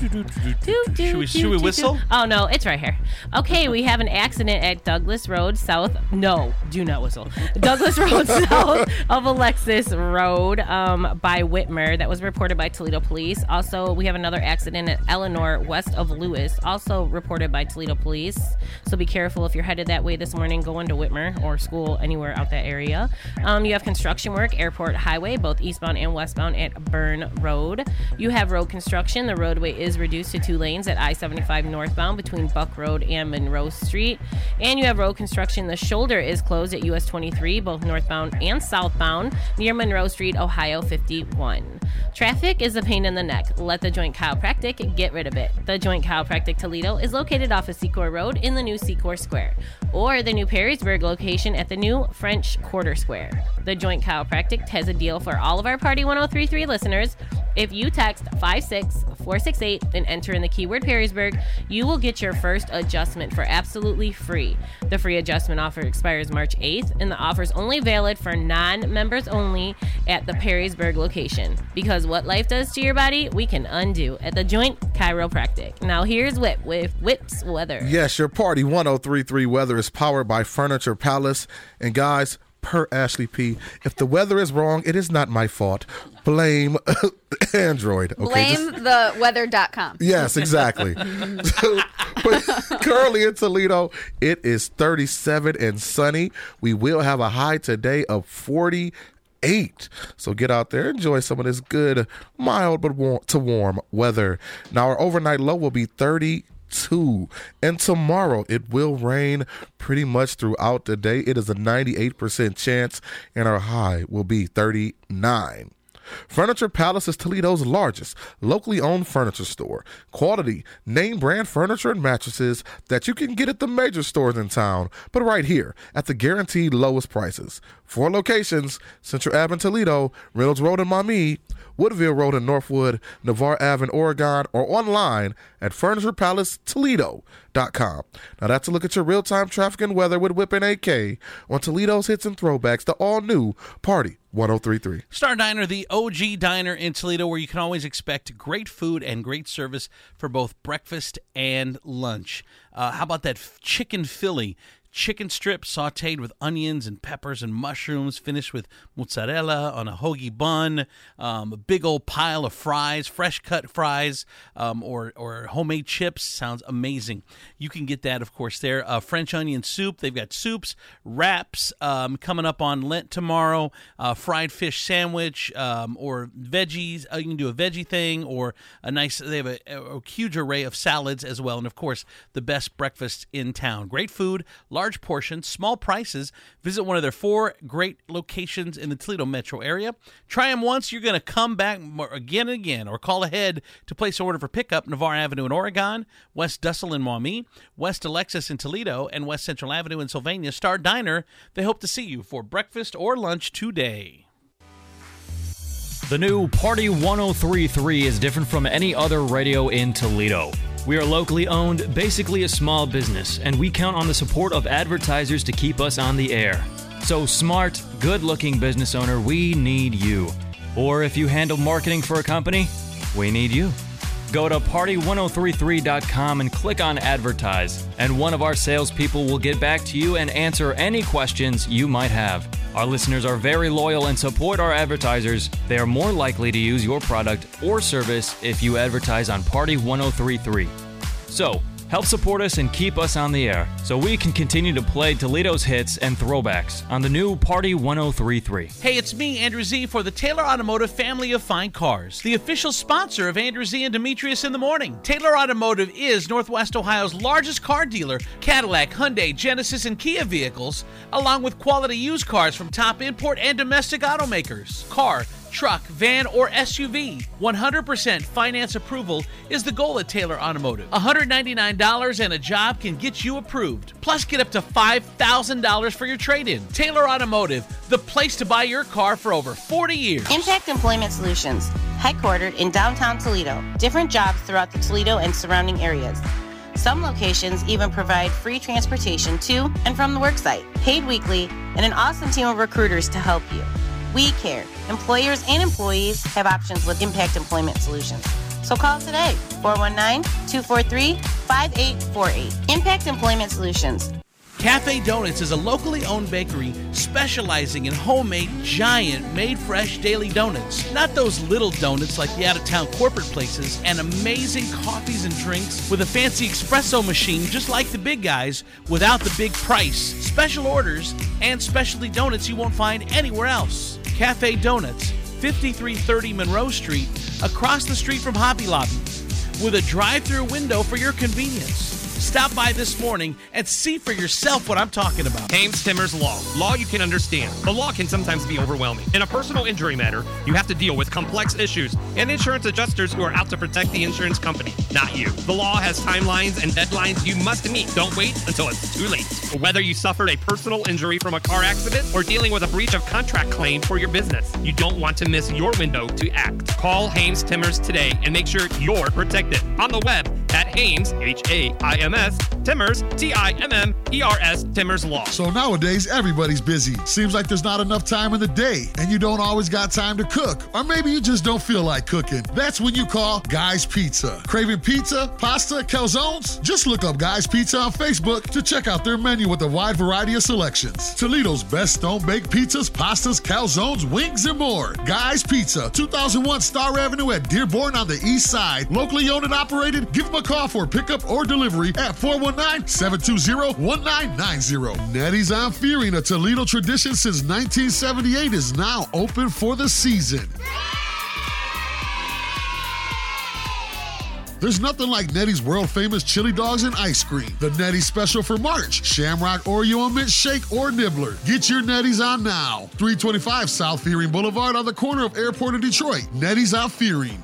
C: Should we should we whistle?
K: Oh no, it's right here. Okay, we have an accident at Douglas Road South. No, do not whistle. Douglas Road South of Alexis Road um, by Whitmer. That was reported by Toledo Police. Also, we have another accident at Eleanor west of Lewis, also reported by Toledo Police. So be careful if you're headed that way this morning, going to Whitmer or school anywhere out that area. Um, you have construction work, Airport Highway, both eastbound and westbound at Burn Road. You have road construction. The roadway is reduced to two lanes at I 75 northbound between Buck Road and Monroe Street. And you have road construction. The shoulder is closed at US 23, both northbound and southbound, near Monroe Street, Ohio 51. Traffic is a pain in the neck. Let the Joint Chiropractic get rid of it. The Joint Chiropractic Toledo is located off of Secor Road in the new Secor Square, or the new Perrysburg location at the new French Quarter Square. The Joint Chiropractic has a deal for all of our Party 1033 listeners. If you text 56468 and enter in the keyword Perrysburg, you will get your first adjustment for absolutely free. The free adjustment offer expires March 8th, and the offer is only valid for non members only at the Perrysburg location. Because what life does to your body, we can undo at the Joint Chiropractic. Now, here's Whip with Whip's Weather.
I: Yes, your Party 1033 weather is powered by Furniture Palace. And guys, per Ashley P, if the weather is wrong, it is not my fault. Blame Android. Okay, just-
J: Blame the weather.com.
I: Yes, exactly. but currently in Toledo, it is 37 and sunny. We will have a high today of 48. So get out there, enjoy some of this good, mild but warm to warm weather. Now our overnight low will be 32. And tomorrow it will rain pretty much throughout the day. It is a 98% chance, and our high will be 39. Furniture Palace is Toledo's largest locally owned furniture store. Quality, name brand furniture and mattresses that you can get at the major stores in town, but right here at the guaranteed lowest prices. Four locations Central Ave in Toledo, Reynolds Road in Maumee, Woodville Road in Northwood, Navarre Ave in Oregon, or online at FurniturePalaceToledo.com. Now that's a look at your real-time traffic and weather with Whip and AK on Toledo's Hits and Throwbacks, the all-new Party 1033.
C: Star Diner, the OG diner in Toledo, where you can always expect great food and great service for both breakfast and lunch. Uh, how about that chicken Philly? Chicken strips sauteed with onions and peppers and mushrooms, finished with mozzarella on a hoagie bun, um, a big old pile of fries, fresh cut fries, um, or, or homemade chips. Sounds amazing. You can get that, of course, there. Uh, French onion soup. They've got soups, wraps um, coming up on Lent tomorrow, uh, fried fish sandwich, um, or veggies. Uh, you can do a veggie thing, or a nice, they have a, a huge array of salads as well. And of course, the best breakfast in town. Great food, large portions, small prices. Visit one of their four great locations in the Toledo metro area. Try them once, you're going to come back again and again, or call ahead to place an order for pickup. Navarre Avenue in Oregon, West Dussel in Maumee, West Alexis in Toledo, and West Central Avenue in Sylvania. Star Diner, they hope to see you for breakfast or lunch today.
N: The new Party 1033 is different from any other radio in Toledo. We are locally owned, basically a small business, and we count on the support of advertisers to keep us on the air. So, smart, good looking business owner, we need you. Or if you handle marketing for a company, we need you. Go to party1033.com and click on advertise, and one of our salespeople will get back to you and answer any questions you might have. Our listeners are very loyal and support our advertisers. They are more likely to use your product or service if you advertise on Party 1033. So, help support us and keep us on the air so we can continue to play Toledo's hits and throwbacks on the new Party 1033.
C: Hey, it's me, Andrew Z, for the Taylor Automotive family of fine cars, the official sponsor of Andrew Z and Demetrius in the Morning. Taylor Automotive is Northwest Ohio's largest car dealer. Cadillac, Hyundai, Genesis, and Kia vehicles, along with quality used cars from top import and domestic automakers. Car, truck, van, or SUV. 100% finance approval is the goal at Taylor Automotive. $199 and a job can get you approved. Plus, get up to $5,000 for your trade in. Taylor Automotive, the place to buy your car for over 40 years.
O: Impact Employment Solutions, headquartered in downtown Toledo. Different jobs throughout the Toledo and surrounding areas. Some locations even provide free transportation to and from the worksite, paid weekly, and an awesome team of recruiters to help you. We care. Employers and employees have options with Impact Employment Solutions. So call today, 419 243 5848. Impact Employment Solutions.
C: Cafe Donuts is a locally owned bakery specializing in homemade, giant, made fresh daily donuts. Not those little donuts like the out of town corporate places, and amazing coffees and drinks with a fancy espresso machine just like the big guys without the big price. Special orders and specialty donuts you won't find anywhere else. Cafe Donuts, 5330 Monroe Street, across the street from Hobby Lobby, with a drive through window for your convenience. Stop by this morning and see for yourself what I'm talking about.
P: Haims Timmers Law. Law you can understand. The law can sometimes be overwhelming. In a personal injury matter, you have to deal with complex issues and insurance adjusters who are out to protect the insurance company, not you. The law has timelines and deadlines you must meet. Don't wait until it's too late. Whether you suffered a personal injury from a car accident or dealing with a breach of contract claim for your business, you don't want to miss your window to act. Call Haims Timmers today and make sure you're protected. On the web at Haims, H A I M S, Timmers, T I M M E R S, Timmers Law.
Q: So nowadays, everybody's busy. Seems like there's not enough time in the day, and you don't always got time to cook. Or maybe you just don't feel like cooking. That's when you call Guy's Pizza. Craving pizza, pasta, calzones? Just look up Guy's Pizza on Facebook to check out their menu with a wide variety of selections. Toledo's best stone baked pizzas, pastas, calzones, wings, and more. Guy's Pizza, 2001 Star Avenue at Dearborn on the east side. Locally owned and operated. Give them a call for pickup or delivery at 419-720-1990. Nettie's on Fearing, a Toledo tradition since 1978, is now open for the season. There's nothing like Nettie's world famous chili dogs and ice cream. The Nettie special for March Shamrock Oreo and Mint Shake or Nibbler. Get your Netties on now. 325 South Fearing Boulevard on the corner of Airport and Detroit. Nettie's on Fearing.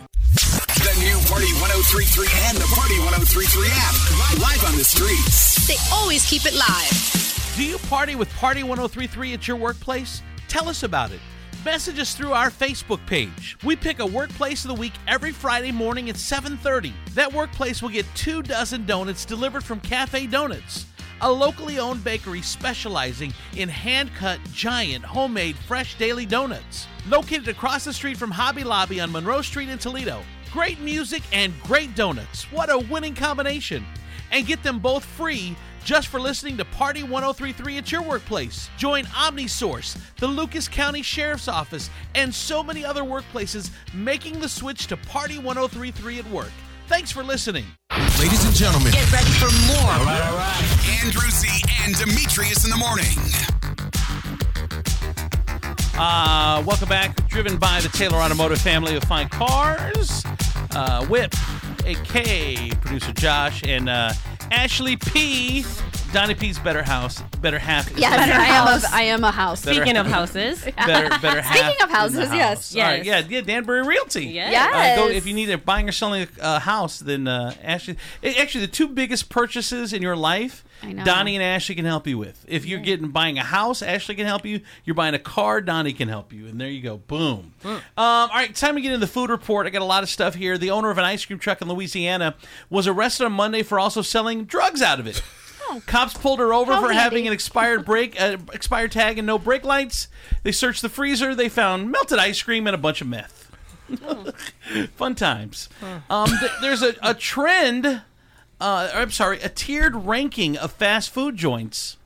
A: The new Party 1033 and the Party 1033 app. Live, live on the streets.
B: They always keep it live.
C: Do you party with Party 1033 at your workplace? Tell us about it. message us through our Facebook page. We pick a workplace of the week every Friday morning at 7:30. That workplace will get two dozen donuts delivered from Cafe Donuts, a locally owned bakery specializing in hand-cut, giant, homemade, fresh daily donuts. Located across the street from Hobby Lobby on Monroe Street in Toledo. Great music and great donuts. What a winning combination. And get them both free just for listening to Party 1033 at your workplace. Join OmniSource, the Lucas County Sheriff's Office, and so many other workplaces making the switch to Party 1033 at work. Thanks for listening.
A: Ladies and gentlemen,
D: Get ready for more.
A: All right, all right. Andrew Z and Demetrius in the morning.
C: Uh, welcome back. Driven by the Taylor Automotive family of fine cars. Uh, Whip, AK, producer Josh, and uh, Ashley P. Donnie P's better house, better half. is
J: Yes,
C: better
J: I am,
C: house.
J: a, I am a house.
C: Better
K: Speaking of houses.
C: better, better half.
J: Speaking of
C: in the
J: houses, yes.
C: house. All right, yeah, yeah, Danbury Realty.
J: Yes.
C: Uh, go, if you need a buying or selling a uh, house, then uh, Ashley. Actually, the two biggest purchases in your life,
J: I know.
C: Donnie and Ashley can help you with. If you're getting buying a house, Ashley can help you. You're buying a car, Donnie can help you. And there you go. Boom. Um, all right, time to get into the food report. I got a lot of stuff here. The owner of an ice cream truck in Louisiana was arrested on Monday for also selling drugs out of it. Cops pulled her over
J: How
C: for
J: handy.
C: having an expired brake, uh, expired tag, and no brake lights. They searched the freezer. They found melted ice cream and a bunch of meth. Fun times. Um, th- there's a, a trend. Uh, I'm sorry, a tiered ranking of fast food joints.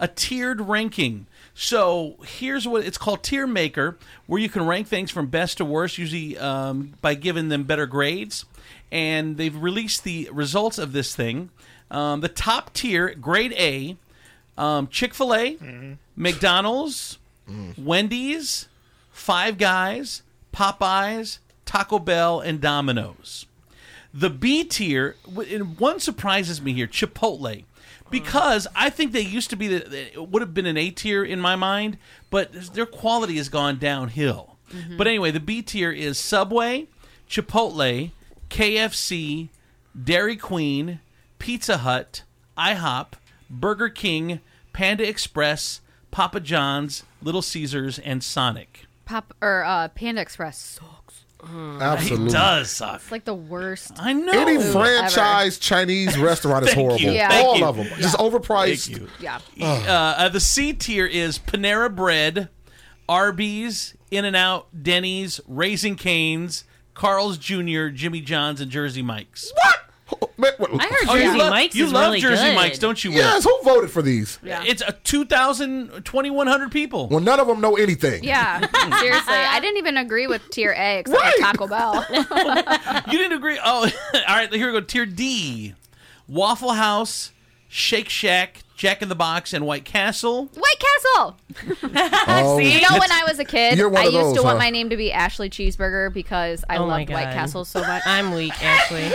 C: A tiered ranking. So here's what it's called: Tier Maker, where you can rank things from best to worst, usually um, by giving them better grades. And they've released the results of this thing. Um, the top tier, grade A, um, Chick Fil A, McDonald's, Wendy's, Five Guys, Popeyes, Taco Bell, and Domino's. The B tier, and one surprises me here, Chipotle, because I think they used to be the it would have been an A tier in my mind, but their quality has gone downhill. But anyway, the B tier is Subway, Chipotle, KFC, Dairy Queen, Pizza Hut, IHOP, Burger King, Panda Express, Papa John's, Little Caesars, and Sonic.
J: Pop or uh, Panda Express.
I: Absolutely.
C: It does suck.
J: It's like the worst.
C: I know.
I: Any
J: food
I: franchise Chinese restaurant is
C: Thank
I: horrible.
C: you.
J: Yeah.
C: Thank
I: All
C: you.
I: of them. Just overpriced.
C: Thank you.
J: Yeah.
C: Uh, uh, the C tier is Panera Bread, Arby's, In and Out, Denny's, Raising Canes, Carl's Jr., Jimmy John's, and Jersey Mike's.
I: What? Man, what-
K: I heard
C: Oh, you
K: Jersey
C: love-
K: Mike's
C: You
K: is
C: love
K: really
C: Jersey
K: good.
C: Mike's, don't you? Will?
I: Yes, who voted for these? Yeah.
C: It's a 2,000, 2,100 people.
I: Well, none of them know anything.
J: Yeah, seriously. I didn't even agree with tier A except for Taco Bell.
C: You didn't agree? Oh, all right. Here we go. Tier D: Waffle House, Shake Shack, Jack in the Box, and White Castle.
J: White Castle.
I: Oh,
J: You know, when I was a kid, I used
I: those,
J: to want my name to be Ashley Cheeseburger because I
K: Oh
J: loved White Castle so much.
K: I'm weak, Ashley.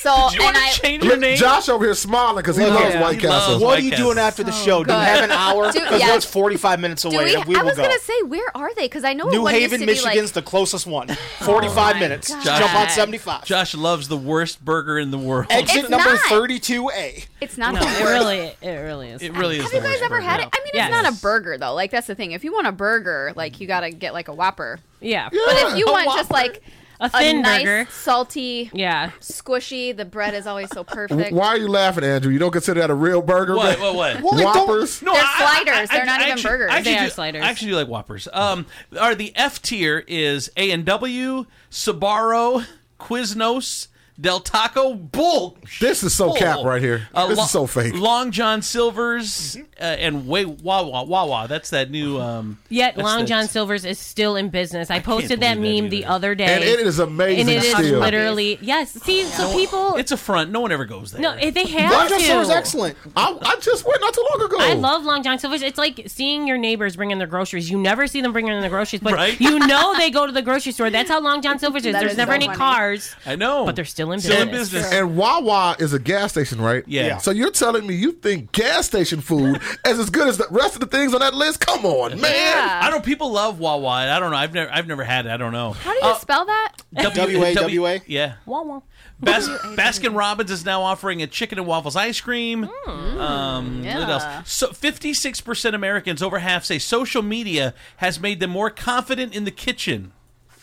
J: So,
C: You
J: and I.
C: change your name?
I: Josh over here smiling because he
L: Look,
I: loves
L: yeah.
I: White
C: He loves
I: Castle.
L: What
C: White
L: are you
C: Castle.
L: doing after the
J: So
L: show? Do you oh,
J: good.
L: have an hour?
J: Dude,
L: Because
J: yeah.
L: it's 45 minutes away.
J: we,
L: and we
J: I
L: will
J: was
L: go.
J: gonna say, where are they? Because I know
L: New
J: one
L: Haven,
J: used to be
L: Michigan's
J: like,
L: the closest one. 45
J: my
L: minutes.
J: God.
L: Jump on 75.
C: Josh loves the worst burger in the world.
L: Exit
J: It's
L: number
J: not.
L: 32A.
J: it's not
K: No,
J: the
K: it
J: worst.
K: really, it really is.
C: It really is.
J: Have
C: the
J: you guys
C: worst
J: ever
C: burger.
J: had it? I mean,
K: Yes.
J: it's not a burger though. Like that's the thing. If you want a burger, like you gotta get like a Whopper.
K: Yeah.
J: But if you want just like
K: A thin
J: nice,
K: burger.
J: salty,
K: Yeah.
J: squishy, the bread is always so perfect.
I: Why are you laughing, Andrew? You don't consider that a real burger?
C: What? What? What?
L: Well,
I: Whoppers?
C: No,
J: They're
C: I- I-
J: sliders.
C: I-
J: They're not
C: I
J: even
C: actually-
J: burgers.
C: I actually
K: They are sliders.
C: I actually do like Whoppers. Um, are the F tier is A and W, Sbarro, Quiznos, Del Taco. Bull.
I: This is so
C: bull.
I: cap right here.
C: Uh,
I: this
C: Lo-
I: is so fake.
C: Long John Silver's uh, and way Wawa Wawa. That's that new. Um,
K: Yet Long
C: the-
K: John Silver's is still in business. I posted that
C: believe that
K: meme the other day.
I: And it is amazing
K: And it is
I: still.
K: literally yes. See, so people
C: It's a front. No one ever goes there.
K: no, they have
L: Long John. Silver's excellent.
I: I, I just went not too long ago.
K: I love Long John Silver's. It's like seeing your neighbors bring in their groceries. You never see them bringing in the groceries, but
C: Right?
K: you know they go to the grocery store. That's how Long John Silver's is.
J: That
K: There's
J: is
K: never
J: so
K: any
J: funny.
K: cars,
C: I know,
K: but they're still Still in
C: Still in
K: business.
C: business.
I: And Wawa is a gas station, right?
C: Yeah. Yeah.
I: So you're telling me you think gas station food is as good as the rest of the things on that list? Come on, man. Yeah.
C: I don't. People love Wawa. I don't know. I've never. I've never had it. I don't know.
J: How do you spell that?
L: W-A-W-A?
C: Yeah.
K: Wawa.
C: Bas- Baskin Robbins is now offering a chicken and waffles ice cream.
K: Hmm.
C: Um,
J: Yeah.
C: What else? So, fifty-six percent Americans, over half, say social media has made them more confident in the kitchen.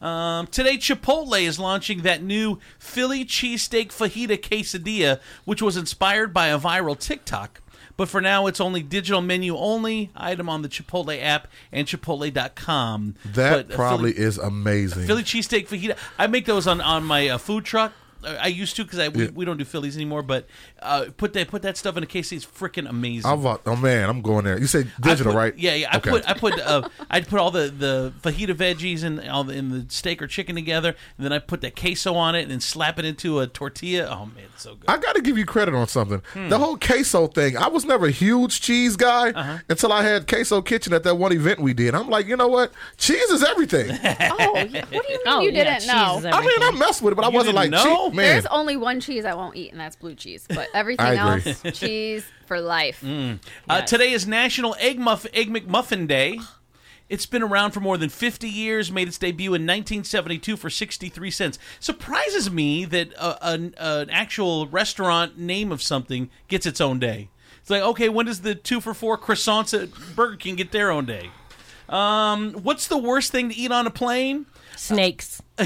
C: Um, today, Chipotle is launching that new Philly cheesesteak fajita quesadilla, which was inspired by a viral TikTok. But for now, it's only digital menu only item on the Chipotle app and Chipotle.com.
I: That
C: But, uh,
I: probably
C: Philly-
I: is amazing.
C: Philly cheesesteak fajita. I make those on on my uh, food truck. I used to because I we,
I: Yeah.
C: we don't do Phillies anymore. But uh, put that put that stuff in a case. It's freaking amazing.
I: I'm about, oh man, I'm going there. You said
C: I
I: digital,
C: put-
I: right?
C: Yeah, yeah. I
I: Okay.
C: put I put uh, I put all the the fajita veggies and all the, in the steak or chicken together, and then I put the queso on it, and then slap it into a tortilla. Oh man, it's so good.
I: I got to give you credit on something.
C: Hmm.
I: The whole queso thing. I was never a huge cheese guy
C: Uh-huh.
I: until I had Queso Kitchen at that one event we did. I'm like, you know what? Cheese is everything.
J: Oh, what do you mean
K: Oh,
J: you
K: yeah,
J: didn't
K: cheese
J: know?
I: I mean, I messed with it, but I
C: You
I: wasn't like,
C: didn't know?
I: Cheese. man.
J: There's only one cheese I won't eat, and that's blue cheese. But everything else, cheese for life.
C: Mm. Uh, today is National Egg Muff Egg McMuffin Day. It's been around for more than 50 years, made its debut in 1972 for 63 cents. Surprises me that uh, an, an actual restaurant name of something gets its own day. It's like, okay, when does the two for four croissants at Burger King get their own day? Um, what's the worst thing to eat on a plane?
K: Snakes.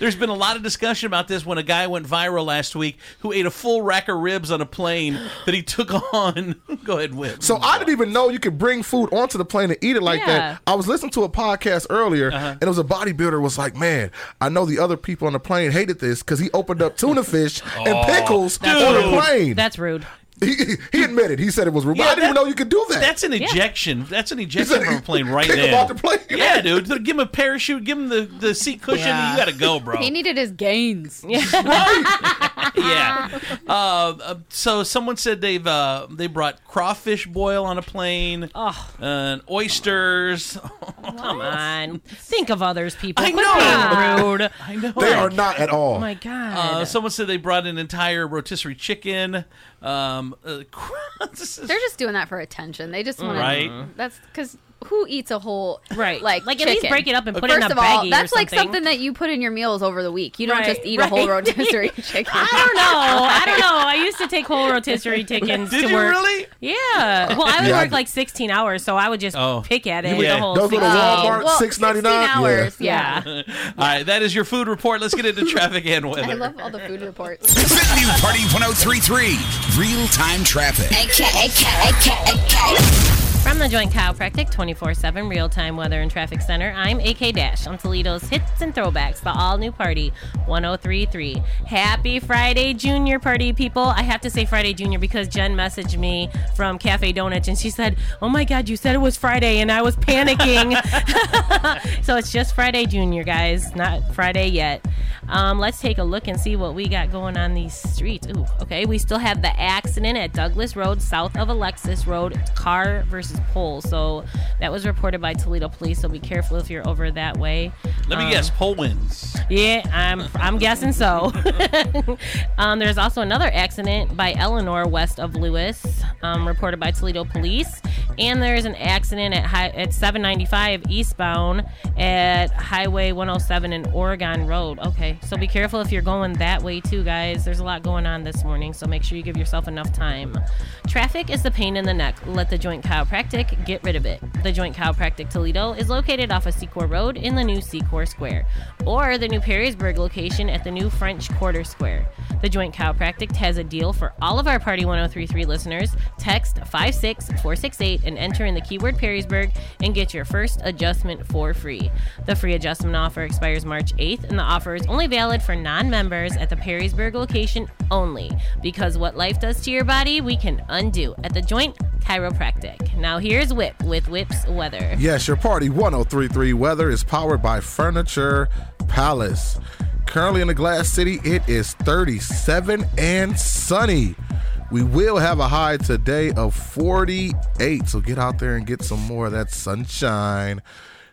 C: There's been a lot of discussion about this when a guy went viral last week who ate a full rack of ribs on a plane that he took on. Go ahead, Whip.
I: So I didn't even know you could bring food onto the plane and eat it like
C: Yeah.
I: that. I was listening to a podcast earlier,
C: Uh-huh.
I: and it was a bodybuilder was like, "Man, I know the other people on the plane hated this because he opened up tuna fish and
C: Oh,
I: pickles
C: that's
I: on the plane."
K: That's rude.
I: He, he admitted. He said it was rude. but I didn't even know you could do that.
C: That's an ejection. That's an ejection
I: said
C: from a plane right
I: kick him
C: there.
I: off the plane.
C: Yeah, dude. Give him a parachute. Give him the, the seat cushion.
J: Yeah.
C: You got to go, bro.
J: He needed his gains.
C: yeah. Uh, uh, so someone said they've uh, they brought crawfish boil on a plane.
K: Oh.
C: And oysters.
K: Come on. Think of others, people.
C: I know.
K: rude.
C: I know.
I: They are not at all.
K: Oh my god.
C: Uh, someone said they brought an entire rotisserie chicken. Um, uh, this is-
J: They're just doing that for attention. They just want
C: Right.
J: to. That's because who eats a whole
K: Right.
J: like
K: Like, at least break it up and put it in a
J: of all,
K: baggie or
J: that's like
K: something.
J: something that you put in your meals over the week. You don't
K: Right,
J: just eat a whole
K: right.
J: rotisserie chicken.
K: I don't know. I don't know. I used to take whole rotisserie chickens
C: Did
K: to
C: you
K: work.
C: really?
K: Yeah. Well, I would
I: Yeah, I
K: work
I: did.
K: like 16 hours, so I would just
C: Oh.
K: pick at
I: You
K: it
I: would-
K: the whole
I: Go to
K: 16.
I: Walmart,
J: Well,
I: six ninety
J: 16
I: nine.
J: hours.
K: Yeah.
C: All right, that is your food report. Let's get into traffic and weather.
J: I love all the food reports.
A: The new Party 1033 Real Time Traffic.
K: From the Joint Chiropractic 24 7 real time weather and traffic center, I'm AK Dash on Toledo's Hits and Throwbacks, the all new party 1033. Happy Friday, Junior Party people. I have to say Friday, Junior, because Jen messaged me from Cafe Donuts and she said, Oh my God, you said it was Friday, and I was panicking. so it's just Friday, Junior, guys, not Friday yet. Um, let's take a look and see what we got going on these streets. Ooh, okay. We still have the accident at Douglas Road, south of Alexis Road, car versus pole. So that was reported by Toledo Police. So be careful if you're over that way.
C: Let me
K: Um,
C: guess. Pole wins.
K: Yeah, I'm I'm guessing so. um, there's also another accident by Eleanor west of Lewis, um, reported by Toledo Police, and there's an accident at high, at 795 eastbound at Highway 107 and Oregon Road. Okay, so be careful if you're going that way too, guys. There's a lot going on this morning, so make sure you give yourself enough time. Traffic is the pain in the neck. Let the Joint Chiropractic get rid of it. The Joint Chiropractic Toledo is located off of Secor Road in the new Secor Square, or the new Perrysburg location at the new French Quarter Square. The Joint Chiropractic has a deal for all of our Party 1033 listeners. Text 56468 and enter in the keyword Perrysburg and get your first adjustment for free. The free adjustment offer expires March 8th, and the offer is only valid for non members at the Perrysburg location only. Because what life does to your body, we can undo at the Joint Chiropractic. Now, here's Whip with Whip's weather.
I: Yes, your party 1033 weather is powered by Furniture Palace. Currently in the Glass City, it is 37 and sunny. We will have a high today of 48, so get out there and get some more of that sunshine.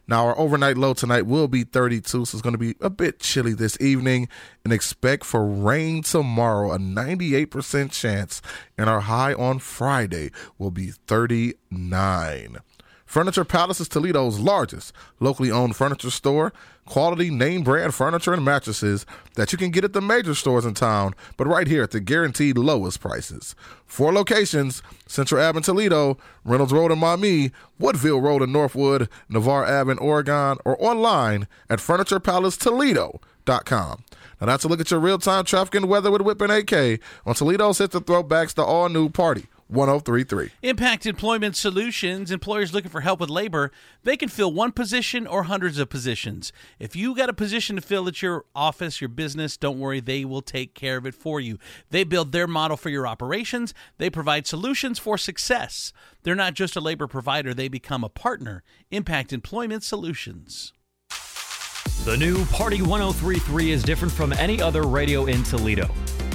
I: Now, our overnight low tonight will be 32, so it's going to be a bit chilly this evening. And expect for rain tomorrow, a 98% chance. And our high on Friday will be 39. Furniture Palace is Toledo's largest locally owned furniture store. Quality name brand furniture and mattresses that you can get at the major stores in town, but right here at the guaranteed lowest prices. Four locations Central Ave in Toledo, Reynolds Road in Maumee, Woodville Road in Northwood, Navarre Ave in Oregon, or online at FurniturePalaceToledo.com. Now that's a look at your real time traffic and weather with Whip and AK on Toledo's Hit the Throwbacks, the all new party. 1033.
C: Impact Employment Solutions, employers looking for help with labor, they can fill one position or hundreds of positions. If you got a position to fill at your office, your business, don't worry, they will take care of it for you. They build their model for your operations, they provide solutions for success. They're not just a labor provider, they become a partner. Impact Employment Solutions.
N: The new Party 1033 is different from any other radio in Toledo.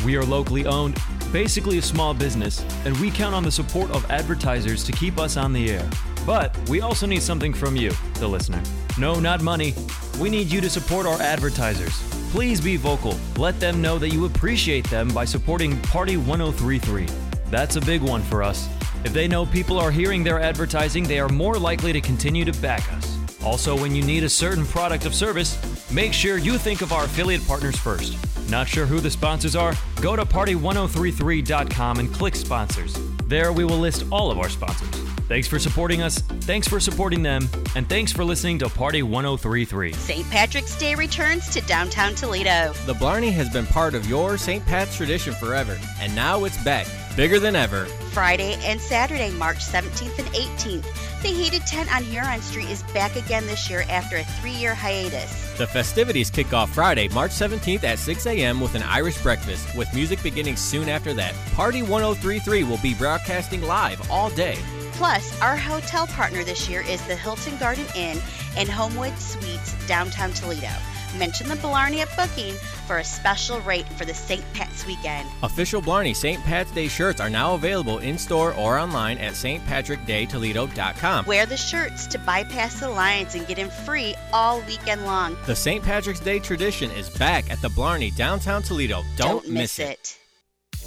N: We are locally owned, basically a small business, and we count on the support of advertisers to keep us on the air. But we also need something from you, the listener. No, not money. We need you to support our advertisers. Please be vocal. Let them know that you appreciate them by supporting Party 1033. That's a big one for us. If they know people are hearing their advertising, they are more likely to continue to back us. Also, when you need a certain product of service, make sure you think of our affiliate partners first. Not sure who the sponsors are? Go to party1033.com and click sponsors. There we will list all of our sponsors. Thanks for supporting us, thanks for supporting them, and thanks for listening to Party 1033.
R: St. Patrick's Day returns to downtown Toledo.
S: The Blarney has been part of your St. Pat's tradition forever, and now it's back, bigger than ever.
R: Friday and Saturday, March 17th and 18th. The heated tent on Huron Street is back again this year after a three year hiatus.
S: The festivities kick off Friday, March 17th at 6 a.m. with an Irish breakfast, with music beginning soon after that. Party 1033 will be broadcasting live all day.
R: Plus, our hotel partner this year is the Hilton Garden Inn and Homewood Suites, downtown Toledo. Mention the Blarney at booking for a special rate for the St. Pat's weekend.
S: Official Blarney St. Pat's Day shirts are now available in store or online at stpatrickdaytoledo.com.
R: Wear the shirts to bypass the lines and get in free all weekend long.
S: The St. Patrick's Day tradition is back at the Blarney, downtown Toledo. Don't, miss it.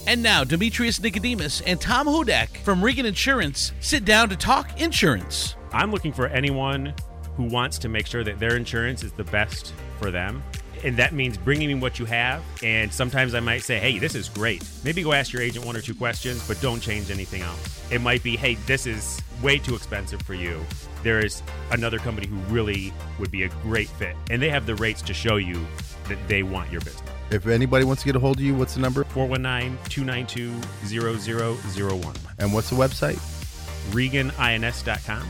C: And now, Demetrius Nicodemus and Tom Hudak from Regan Insurance sit down to talk insurance.
T: I'm looking for anyone who wants to make sure that their insurance is the best for them. And that means bringing me what you have. And sometimes I might say, hey, this is great. Maybe go ask your agent one or two questions, but don't change anything else. It might be, hey, this is way too expensive for you. There is another company who really would be a great fit. And they have the rates to show you that they want your business.
U: If anybody wants to get a hold of you, what's the number?
T: 419 292 0001.
U: And what's the website?
T: ReganINS.com.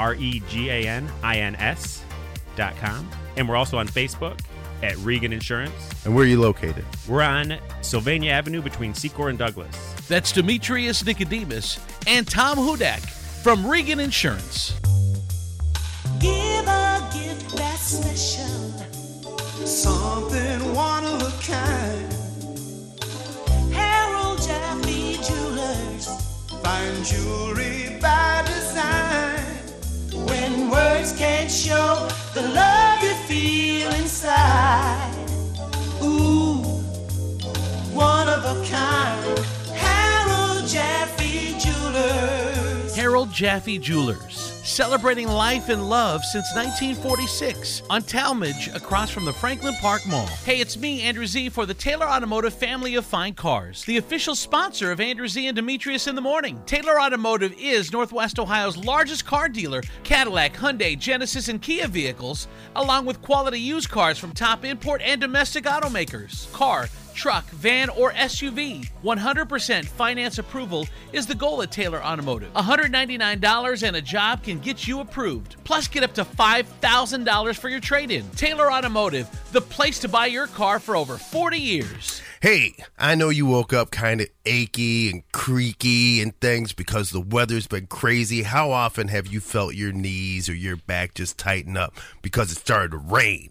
T: R E G A N I N S.com. And we're also on Facebook at Regan Insurance.
U: And where are you located?
T: We're on Sylvania Avenue between Secor and Douglas.
C: That's Demetrius Nicodemus and Tom Hudak from Regan Insurance.
V: Give a gift that's special, something one of a kind. Harold Jaffe Jewelers, fine jewelry by design. Words can't show the love you feel inside. Ooh, one of a kind. Harold Jaffe Jewelers.
C: Harold Jaffe Jewelers, celebrating life and love since 1946 on Talmadge across from the Franklin Park Mall. Hey, it's me, Andrew Z, for the Taylor Automotive family of fine cars, the official sponsor of Andrew Z and Demetrius in the Morning. Taylor Automotive is Northwest Ohio's largest car dealer. Cadillac, Hyundai, Genesis, and Kia vehicles, along with quality used cars from top import and domestic automakers. Car, truck, van, or SUV. 100% finance approval is the goal at Taylor Automotive. $199 and a job can get you approved. Plus, get up to $5,000 for your trade in. Taylor Automotive, the place to buy your car for over 40 years.
W: Hey, I know you woke up kind of achy and creaky and things because the weather's been crazy. How often have you felt your knees or your back just tighten up because it started to rain?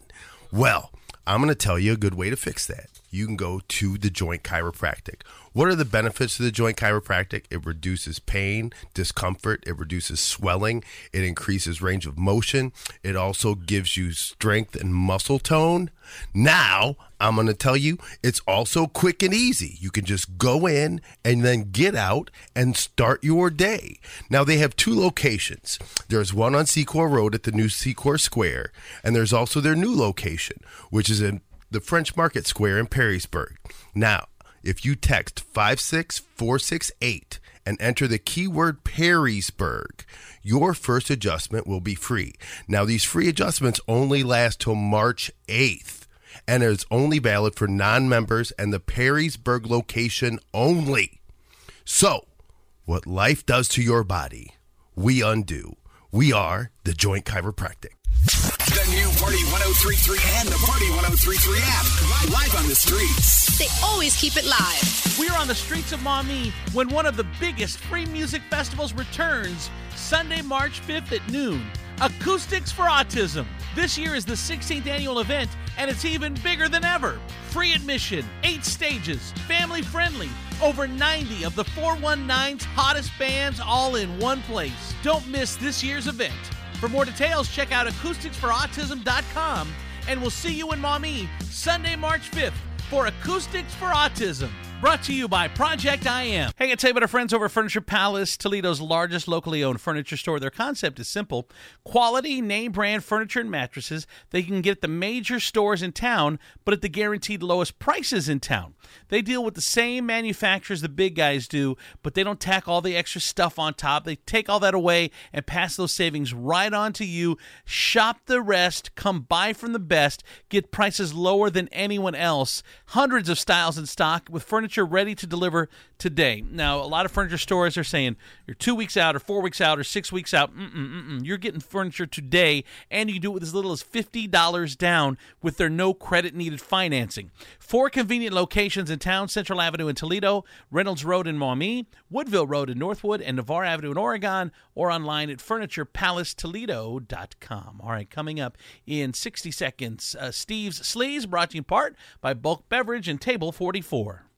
W: Well, I'm going to tell you a good way to fix that. You can go to the Joint Chiropractic. What are the benefits of the joint chiropractic? It reduces pain, discomfort, it reduces swelling, it increases range of motion, it also gives you strength and muscle tone. Now, I'm going to tell you, it's also quick and easy. You can just go in and then get out and start your day. Now, they have two locations. There's one on Secor Road at the new Secor Square, and there's also their new location, which is in the French Market Square in Perrysburg. Now, if you text 56468 and enter the keyword Perrysburg, your first adjustment will be free. Now, these free adjustments only last till March 8th, and it's only valid for non members and the Perrysburg location only. So, what life does to your body, we undo. We are the Joint Chiropractic.
A: The new Party 1033 and the Party 1033 app. Live on the streets.
B: They always keep it live.
C: We are on the streets of Maumee when one of the biggest free music festivals returns Sunday, March 5th at noon. Acoustics for Autism. This year is the 16th annual event, and it's even bigger than ever. Free admission, eight stages, family friendly, over 90 of the 419's hottest bands all in one place. Don't miss this year's event. For more details, check out acousticsforautism.com, and we'll see you in Maumee Sunday, March 5th for Acoustics for Autism. Brought to you by Project I Am. Hey, I tell you about our friends over Furniture Palace, Toledo's largest locally owned furniture store. Their concept is simple quality, name brand furniture and mattresses they can get at the major stores in town, but at the guaranteed lowest prices in town. They deal with the same manufacturers the big guys do, but they don't tack all the extra stuff on top. They take all that away and pass those savings right on to you. Shop the rest, come buy from the best, get prices lower than anyone else. Hundreds of styles in stock with furniture ready to deliver today. Now, a lot of furniture stores are saying you're two weeks out, or four weeks out, or six weeks out. Mm-mm, mm-mm. You're getting furniture today, and you can do it with as little as $50 down with their no credit needed financing. Four convenient locations in town Central Avenue in Toledo, Reynolds Road in Maumee, Woodville Road in Northwood, and Navarre Avenue in Oregon, or online at FurniturePalaceToledo.com. All right, coming up in 60 seconds, uh, Steve's Sleeves brought to you in part by Bulk Beverage and Table 44.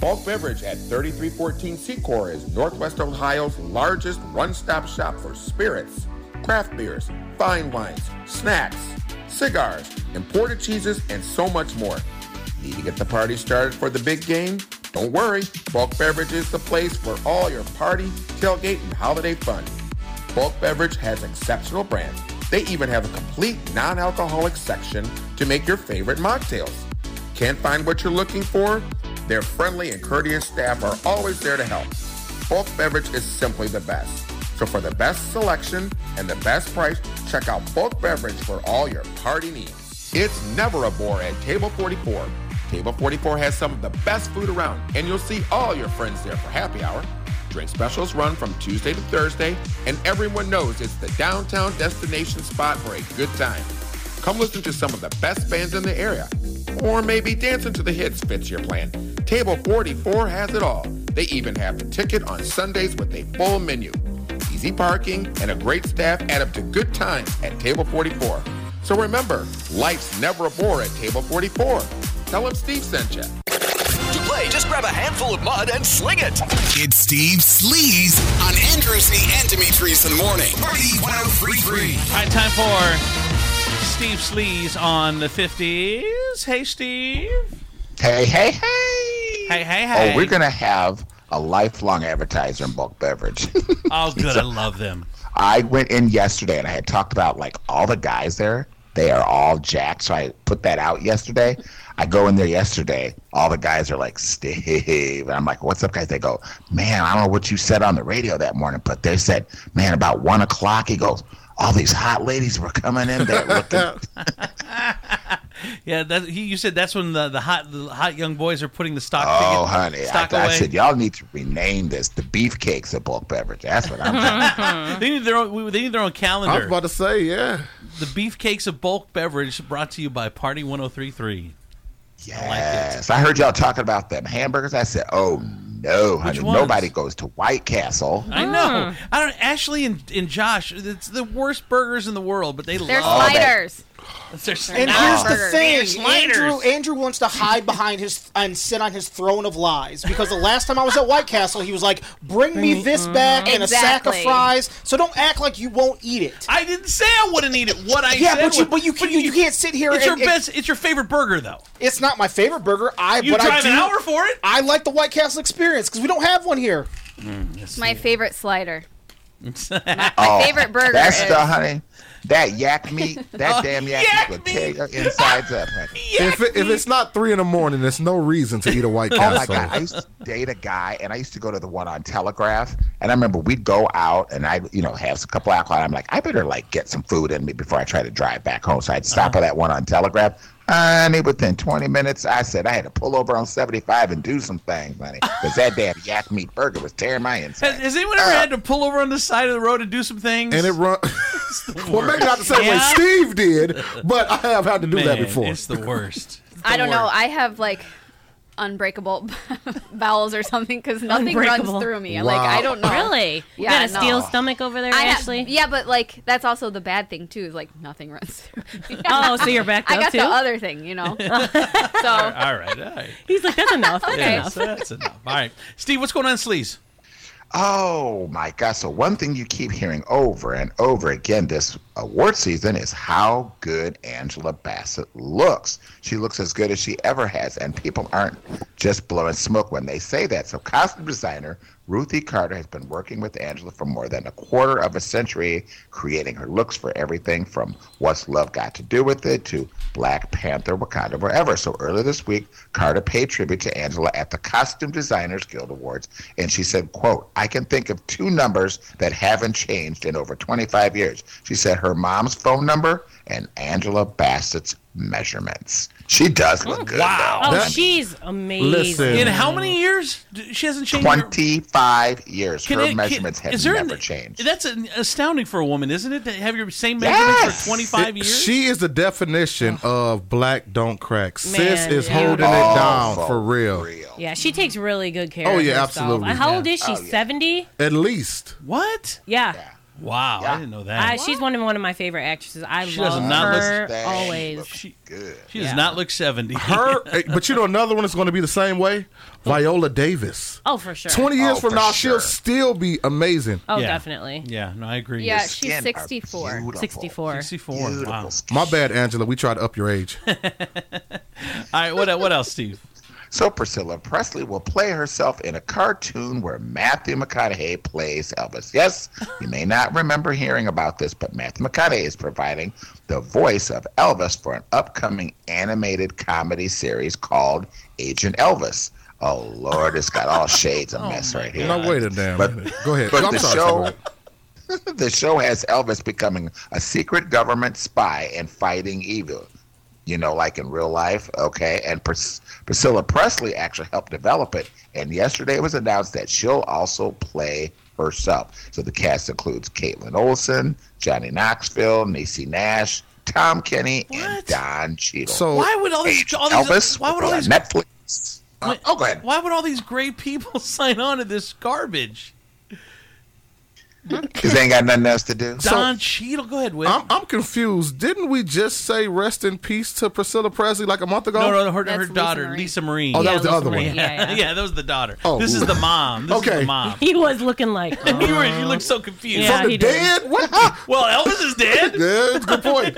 X: Bulk Beverage at 3314 Secor is Northwest Ohio's largest one-stop shop for spirits, craft beers, fine wines, snacks, cigars, imported cheeses, and so much more. Need to get the party started for the big game? Don't worry, Bulk Beverage is the place for all your party, tailgate, and holiday fun. Bulk Beverage has exceptional brands. They even have a complete non-alcoholic section to make your favorite mocktails. Can't find what you're looking for? Their friendly and courteous staff are always there to help. Bulk Beverage is simply the best. So for the best selection and the best price, check out Bulk Beverage for all your party needs. It's never a bore at Table 44. Table 44 has some of the best food around, and you'll see all your friends there for happy hour. Drink specials run from Tuesday to Thursday, and everyone knows it's the downtown destination spot for a good time. Come listen to some of the best bands in the area. Or maybe dancing to the hits fits your plan. Table 44 has it all. They even have the ticket on Sundays with a full menu. Easy parking and a great staff add up to good times at Table 44. So remember, life's never a bore at Table 44. Tell them Steve sent you.
A: To play, just grab a handful of mud and sling it. It's Steve Sleaze on Andrews and Demetrius in the morning. Party 1033.
C: All right, time for Steve Sleaze on the 50s. Hey, Steve.
M: Hey, hey, hey.
C: Hey, hey, hey.
M: Oh, we're going to have a lifelong advertiser in bulk beverage.
C: Oh, good. I love them.
M: I went in yesterday and I had talked about like all the guys there. They are all jacked. So I put that out yesterday. I go in there yesterday. All the guys are like, Steve. And I'm like, what's up, guys? They go, man, I don't know what you said on the radio that morning, but they said, man, about one o'clock, he goes, all these hot ladies were coming in there looking.
C: Yeah, that, he, you said that's when the, the hot the hot young boys are putting the stock.
M: Oh,
C: ticket-
M: honey. I,
C: stock
M: I
C: away.
M: said, y'all need to rename this the beefcakes of bulk beverage. That's what I'm saying.
C: they need their own. They need their own calendar.
I: I was about to say, yeah.
C: The beefcakes of bulk beverage brought to you by Party 1033.
M: Yes. I heard y'all talking about them hamburgers. I said, oh, no, honey. Nobody goes to White Castle.
C: I know. Hmm. I don't. Ashley and, and Josh, it's the worst burgers in the world, but they
J: They're
C: love
J: sliders.
L: And
C: There's
L: here's the thing: Andrew, Andrew wants to hide behind his and sit on his throne of lies because the last time I was at White Castle, he was like, "Bring me this back and a sack of
J: Exactly.
L: fries." So don't act like you won't eat it.
C: I didn't say I wouldn't eat it. What I
L: yeah,
C: said
L: but you
C: was-
L: but you can, you, you can't sit here.
C: It's
L: and,
C: your
L: and-
C: best. It's your favorite burger, though.
L: It's not my favorite burger. I
C: You
L: but I
C: drive an
L: do-
C: hour for it.
L: I like the White Castle experience because we don't have one here.
J: Mm, it's my favorite slider. my
M: Oh,
J: favorite burger
M: That's
J: is
M: the honey. That yak meat, that damn yak, meat will tear your insides up, honey.
I: If, it, if it's not three in the morning, there's no reason to eat a White
M: Oh my
I: Castle.
M: god! I used to date a guy, and I used to go to the one on Telegraph. And I remember we'd go out, and I, you know, have a couple alcohol. I'm like, I better like get some food in me before I try to drive back home. So I'd stop at that one on Telegraph. Honey, within 20 minutes, I said I had to pull over on 75 and do some things, honey, because that damn yak meat burger was tearing my insides.
C: Has, has anyone ever had to pull over on the side of the road and do some things?
I: and it run. well, maybe not the same way Steve did, but I have had to do that before.
C: It's the worst.
J: I don't know. I have like unbreakable bowels or something because nothing runs through me. Like I don't know.
K: Really? You
J: Yeah,
K: got a steel stomach over there,
J: I have-
K: Ashley?
J: yeah, but like that's also the bad thing too. Is like nothing runs through. me.
K: Oh, so you're backed
J: I got
K: too?
J: the other thing, you know. so
C: all right, all right.
K: He's like, that's enough. That's
C: Yeah,
K: enough.
C: that's enough. All right, Steve, what's going on, in Sleaze?
M: Oh my God! So one thing you keep hearing over and over again this award season is how good Angela Bassett looks. She looks as good as she ever has, and people aren't just blowing smoke when they say that. So costume designer Ruthie Carter has been working with Angela for more than a quarter of a century, creating her looks for everything from What's Love Got to Do with It to Black Panther, Wakanda, wherever. So earlier this week, Carter paid tribute to Angela at the Costume Designers Guild Awards, and she said, quote, I can think of two numbers that haven't changed in over 25 years. She said her mom's phone number and Angela Bassett's measurements. She does look good.
C: Wow.
M: though.
K: Oh, she's amazing.
C: Listen, In how many years? She hasn't changed. her-
M: 25 years.
C: Can
M: her
C: it- can-
M: measurements have
C: is there
M: never
C: an-
M: changed.
C: That's an, astounding for a woman, isn't it? To have your same measurements
M: Yes.
C: for 25
I: It-
C: years.
I: She is the definition oh. of black don't crack. Sis is
K: yeah.
I: holding
M: Oh,
I: it down
M: for
I: for real.
K: Yeah, she takes really good care
I: oh,
K: of it.
I: Oh, yeah,
K: herself.
I: absolutely.
K: How old is she?
M: Oh, yeah.
K: 70?
I: At least.
C: what?
K: Yeah.
C: Wow, I didn't know that.
K: I, she's one of one of my favorite actresses. I
C: She
K: love
C: does not look-
K: her
M: Dang,
K: always.
M: looks good.
C: she does
K: Yeah.
C: not look 70.
I: Her, eh, but you know another one is going to be the same way. Viola Davis.
K: Oh, for sure.
I: Twenty years
M: Oh,
I: from now,
M: sure.
I: she'll still be amazing.
K: Oh,
C: Yeah.
K: definitely.
C: yeah, no, I agree.
J: yeah,
M: The
J: she's 64.
K: 64.
C: 64.
M: Beautiful
C: Wow.
I: My bad, Angela. We try to up your age.
C: All right, what, what else, Steve?
M: So Priscilla Presley will play herself in a cartoon where Matthew McConaughey plays Elvis. Yes, you may not remember hearing about this, but Matthew McConaughey is providing the voice of Elvis for an upcoming animated comedy series called Agent Elvis. Oh Lord, it's got all shades of oh, mess right here.
I: no, wait a damn
M: But-
I: Go ahead.
M: But
I: I'm
M: the
I: sorry,
M: show, the show has Elvis becoming a secret government spy and fighting evil. You know, like in real life, okay. And Pris- Priscilla Presley actually helped develop it. And yesterday it was announced that she'll also play herself. So the cast includes Kaitlin Olson, Johnny Knoxville, Niecy Nash, Tom Kenny, and Don Cheadle.
I: So-
C: Why would all these, all these
M: Elvis
C: why would all these
M: be on Netflix. Uh,
C: wait,
M: oh, go ahead.
C: Why would all these great people sign on to this garbage?
M: Because they ain't got nothing else to do.
C: Don Cheadle, go ahead, Will.
I: I'm, I'm confused. Didn't we just say rest in peace to Priscilla Presley like a month ago?
C: no, no, her,
J: That's
C: her
J: Lisa
C: daughter,
J: Marie.
C: Lisa Marie.
I: Oh, that
K: Yeah,
I: was the
K: Lisa
I: other
K: Marie.
I: one.
K: Yeah,
C: yeah,
K: yeah.
C: that was the daughter.
I: Oh,
C: this is the mom. This is
I: Okay.
C: the mom.
K: He was looking like.
C: you, were,
K: uh,
C: you look so confused.
K: Yeah,
I: From the
K: he did.
I: dead? What?
C: Well, Elvis is dead.
I: yeah, good point.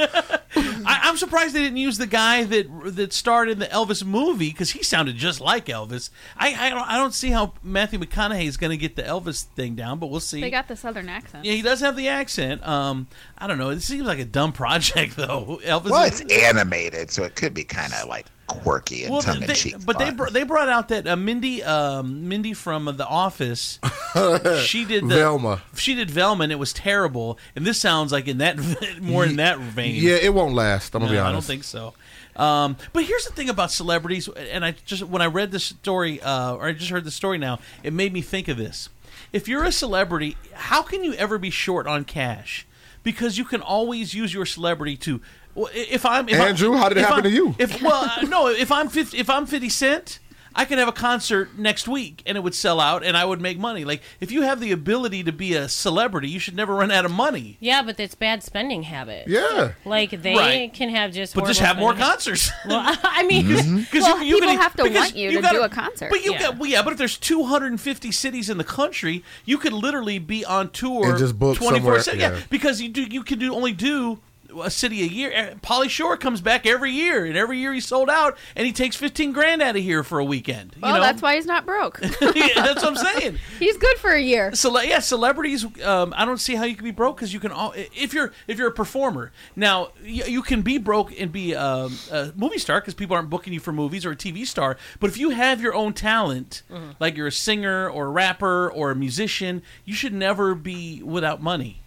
C: I, I'm surprised they didn't use the guy that that starred in the Elvis movie because he sounded just like Elvis. I I don't, I don't see how Matthew McConaughey is going to get the Elvis thing down, but we'll see.
J: They got the southern accent.
C: yeah, he does have the accent. Um, I don't know. It seems like a dumb project though. Elvis.
M: Well,
C: is-
M: it's animated, so it could be kind of like quirky and
C: well,
M: tongue in cheek.
C: but they br- they brought out that uh, Mindy um, Mindy from uh, The Office. she did the,
I: Velma.
C: She did Velma, and it was terrible. And this sounds like in that more in that vein.
I: Yeah, it won't last. I'm gonna
C: No,
I: be honest.
C: I don't think so. Um, but here's the thing about celebrities, and I just when I read this story, uh, or I just heard the story now, it made me think of this. If you're a celebrity, how can you ever be short on cash? Because you can always use your celebrity to. Well, if I'm if
I: Andrew,
C: I'm,
I: how did it happen
C: I'm-
I: to you?
C: If well, uh, no, if I'm 50, if I'm Fifty Cent. I could have a concert next week and it would sell out and I would make money. Like if you have the ability to be a celebrity, you should never run out of money.
K: Yeah, but it's bad spending habits.
C: Yeah.
K: Like they
C: Right.
K: can have just.
C: But just
K: horrible
C: have more
K: spending-
C: concerts.
K: Well, I mean, mm-hmm.
C: Because
J: Well, people have to want you to do a concert.
C: But you
J: Yeah.
C: got well, yeah. But if there's 250 cities in the country, you could literally be on tour
I: And just book
C: 24
I: somewhere,
C: Yeah.
I: yeah.
C: because you do you can do only do a city a year. Pauly Shore comes back every year, and every year he's sold out, and he takes 15 grand out of here for a weekend. You
J: Well,
C: know?
J: that's why he's not broke.
C: yeah, that's what I'm saying.
J: he's good for a year.
C: Cele- yeah, celebrities. Um, I don't see how you can be broke because you can. All, if you're if you're a performer now, you, you can be broke and be um, a movie star because people aren't booking you for movies or a TV star. But if you have your own talent,
K: Mhm.
C: like you're a singer or a rapper or a musician, you should never be without money.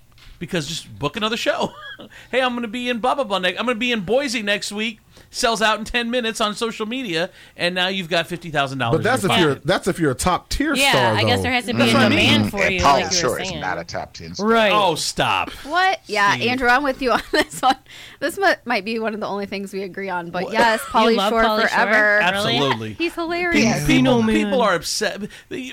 C: Because just book another show. hey, I'm going to be in blah blah blah. I'm going to be in Boise next week. Sells out in ten minutes on social media, and now you've got fifty thousand dollars.
I: But that's if you're that's if you're a top tier
K: Yeah,
I: star.
K: I guess there has to be
C: That's
K: a
C: what I mean.
K: demand for
M: And
K: you,
M: Paul
K: like you were
M: Shore is
K: saying.
M: not a top ten. star.
K: Right.
C: Oh, stop.
J: What? Yeah,
C: Steve.
J: Andrew, I'm with you on this one. This might be one of the only things we agree on. But yes, Pauly
K: love
J: Shore
K: Pauly Shore?
J: forever.
C: Absolutely.
J: He's hilarious.
C: People, people are upset.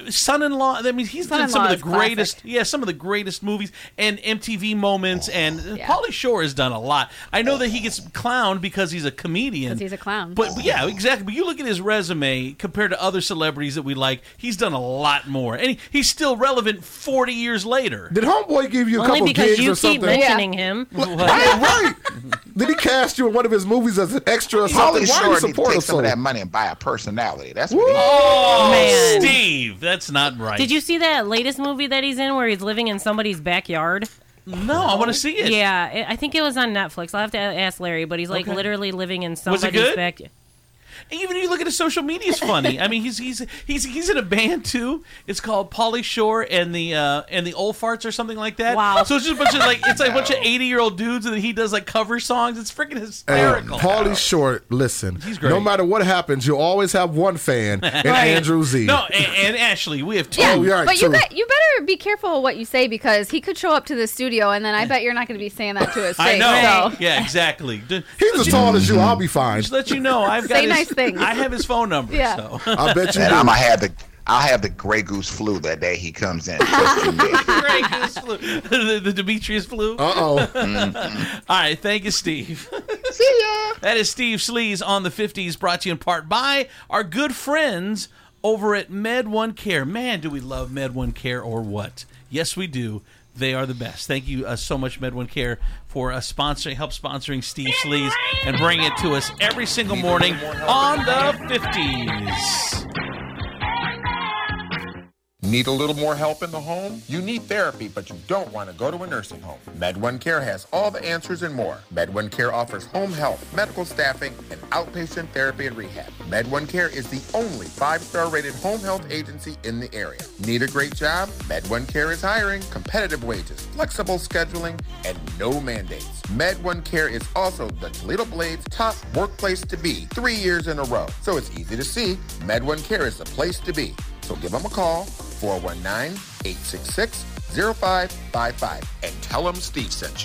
C: Son-in-law. I mean, he's done some
J: Son-in-Law
C: of the greatest. Yeah, some of the greatest movies and MTV moments. And Pauly Shore has done a lot. I know that he gets clowned because he's a comedian.
J: 'Cause he's a clown.
C: But, but yeah, exactly. But you look at his resume compared to other celebrities that we like. He's done a lot more, and he, he's still relevant forty years later.
I: Did Homeboy give you a
K: Only
I: couple
K: because
I: gigs
K: you
I: or
K: keep
I: something?
K: mentioning him.
I: Right, right. Did he cast you in one of his movies as an extra or something?
M: Pauly
I: Why do
M: Shore
I: you
M: to
I: support
M: take
I: him
M: some
I: so?
M: of that money and buy a personality. That's what he
C: Oh,
K: Man.
C: Steve, that's not right.
K: Did you see that latest movie that he's in where he's living in somebody's backyard?
C: No, I want to see it.
K: Yeah, it- I think it was on Netflix. I'll have to ask Larry, but he's like
C: Okay.
K: literally living in somebody's
C: good?
K: Backyard.
C: Even if you look at his social media, it's funny. I mean, he's he's he's he's in a band too. It's called Pauly Shore and the uh, and the Old Farts or something like that.
K: Wow.
C: So it's just a bunch of like it's like a bunch of eighty year old dudes and he does like cover songs. It's freaking
I: Hey,
C: hysterical.
I: Pauly Short, listen.
C: great.
I: No matter what happens, you'll always have one fan, and
C: Right.
I: Andrew Z.
C: No, and, and Ashley, we have two.
J: Yeah,
I: Oh, you're right,
J: but you bet you better be careful what you say because he could show up to the studio and then I bet you're not going to be saying that to his
C: I know.
J: So.
C: Yeah, exactly.
I: He's as tall as you. I'll be fine.
C: Just let you know, I've got
J: Say
C: his,
J: nice things.
C: I have his phone number.
J: Yeah.
C: So
I: I bet you
M: And. I'm gonna have the I'll have the Grey Goose flu that day he comes in. Grey in there.
C: Great, this flu. the, the Demetrius flu.
I: Uh oh.
C: All right, thank you, Steve.
M: See ya.
C: That is Steve Sleaze on the 50s, brought to you in part by our good friends over at Med One Care. Man, do we love Med One Care or what? Yes, we do. They are the best. Thank you uh, so much, Med One Care, for uh, sponsoring, help sponsoring Steve Sleaze and bringing it to us every single morning on the 50s.
X: Need a little more help in the home? You need therapy, but you don't want to go to a nursing home. MedOne Care has all the answers and more. MedOne Care offers home health, medical staffing, and outpatient therapy and rehab. MedOne Care is the only five-star rated home health agency in the area. Need a great job? MedOne Care is hiring, competitive wages, flexible scheduling, and no mandates. MedOne Care is also the Toledo Blades top workplace to be three years in a row. So it's easy to see. MedOne Care is the place to be. So give them a call, 419-866-0555, and tell them Steve sent you.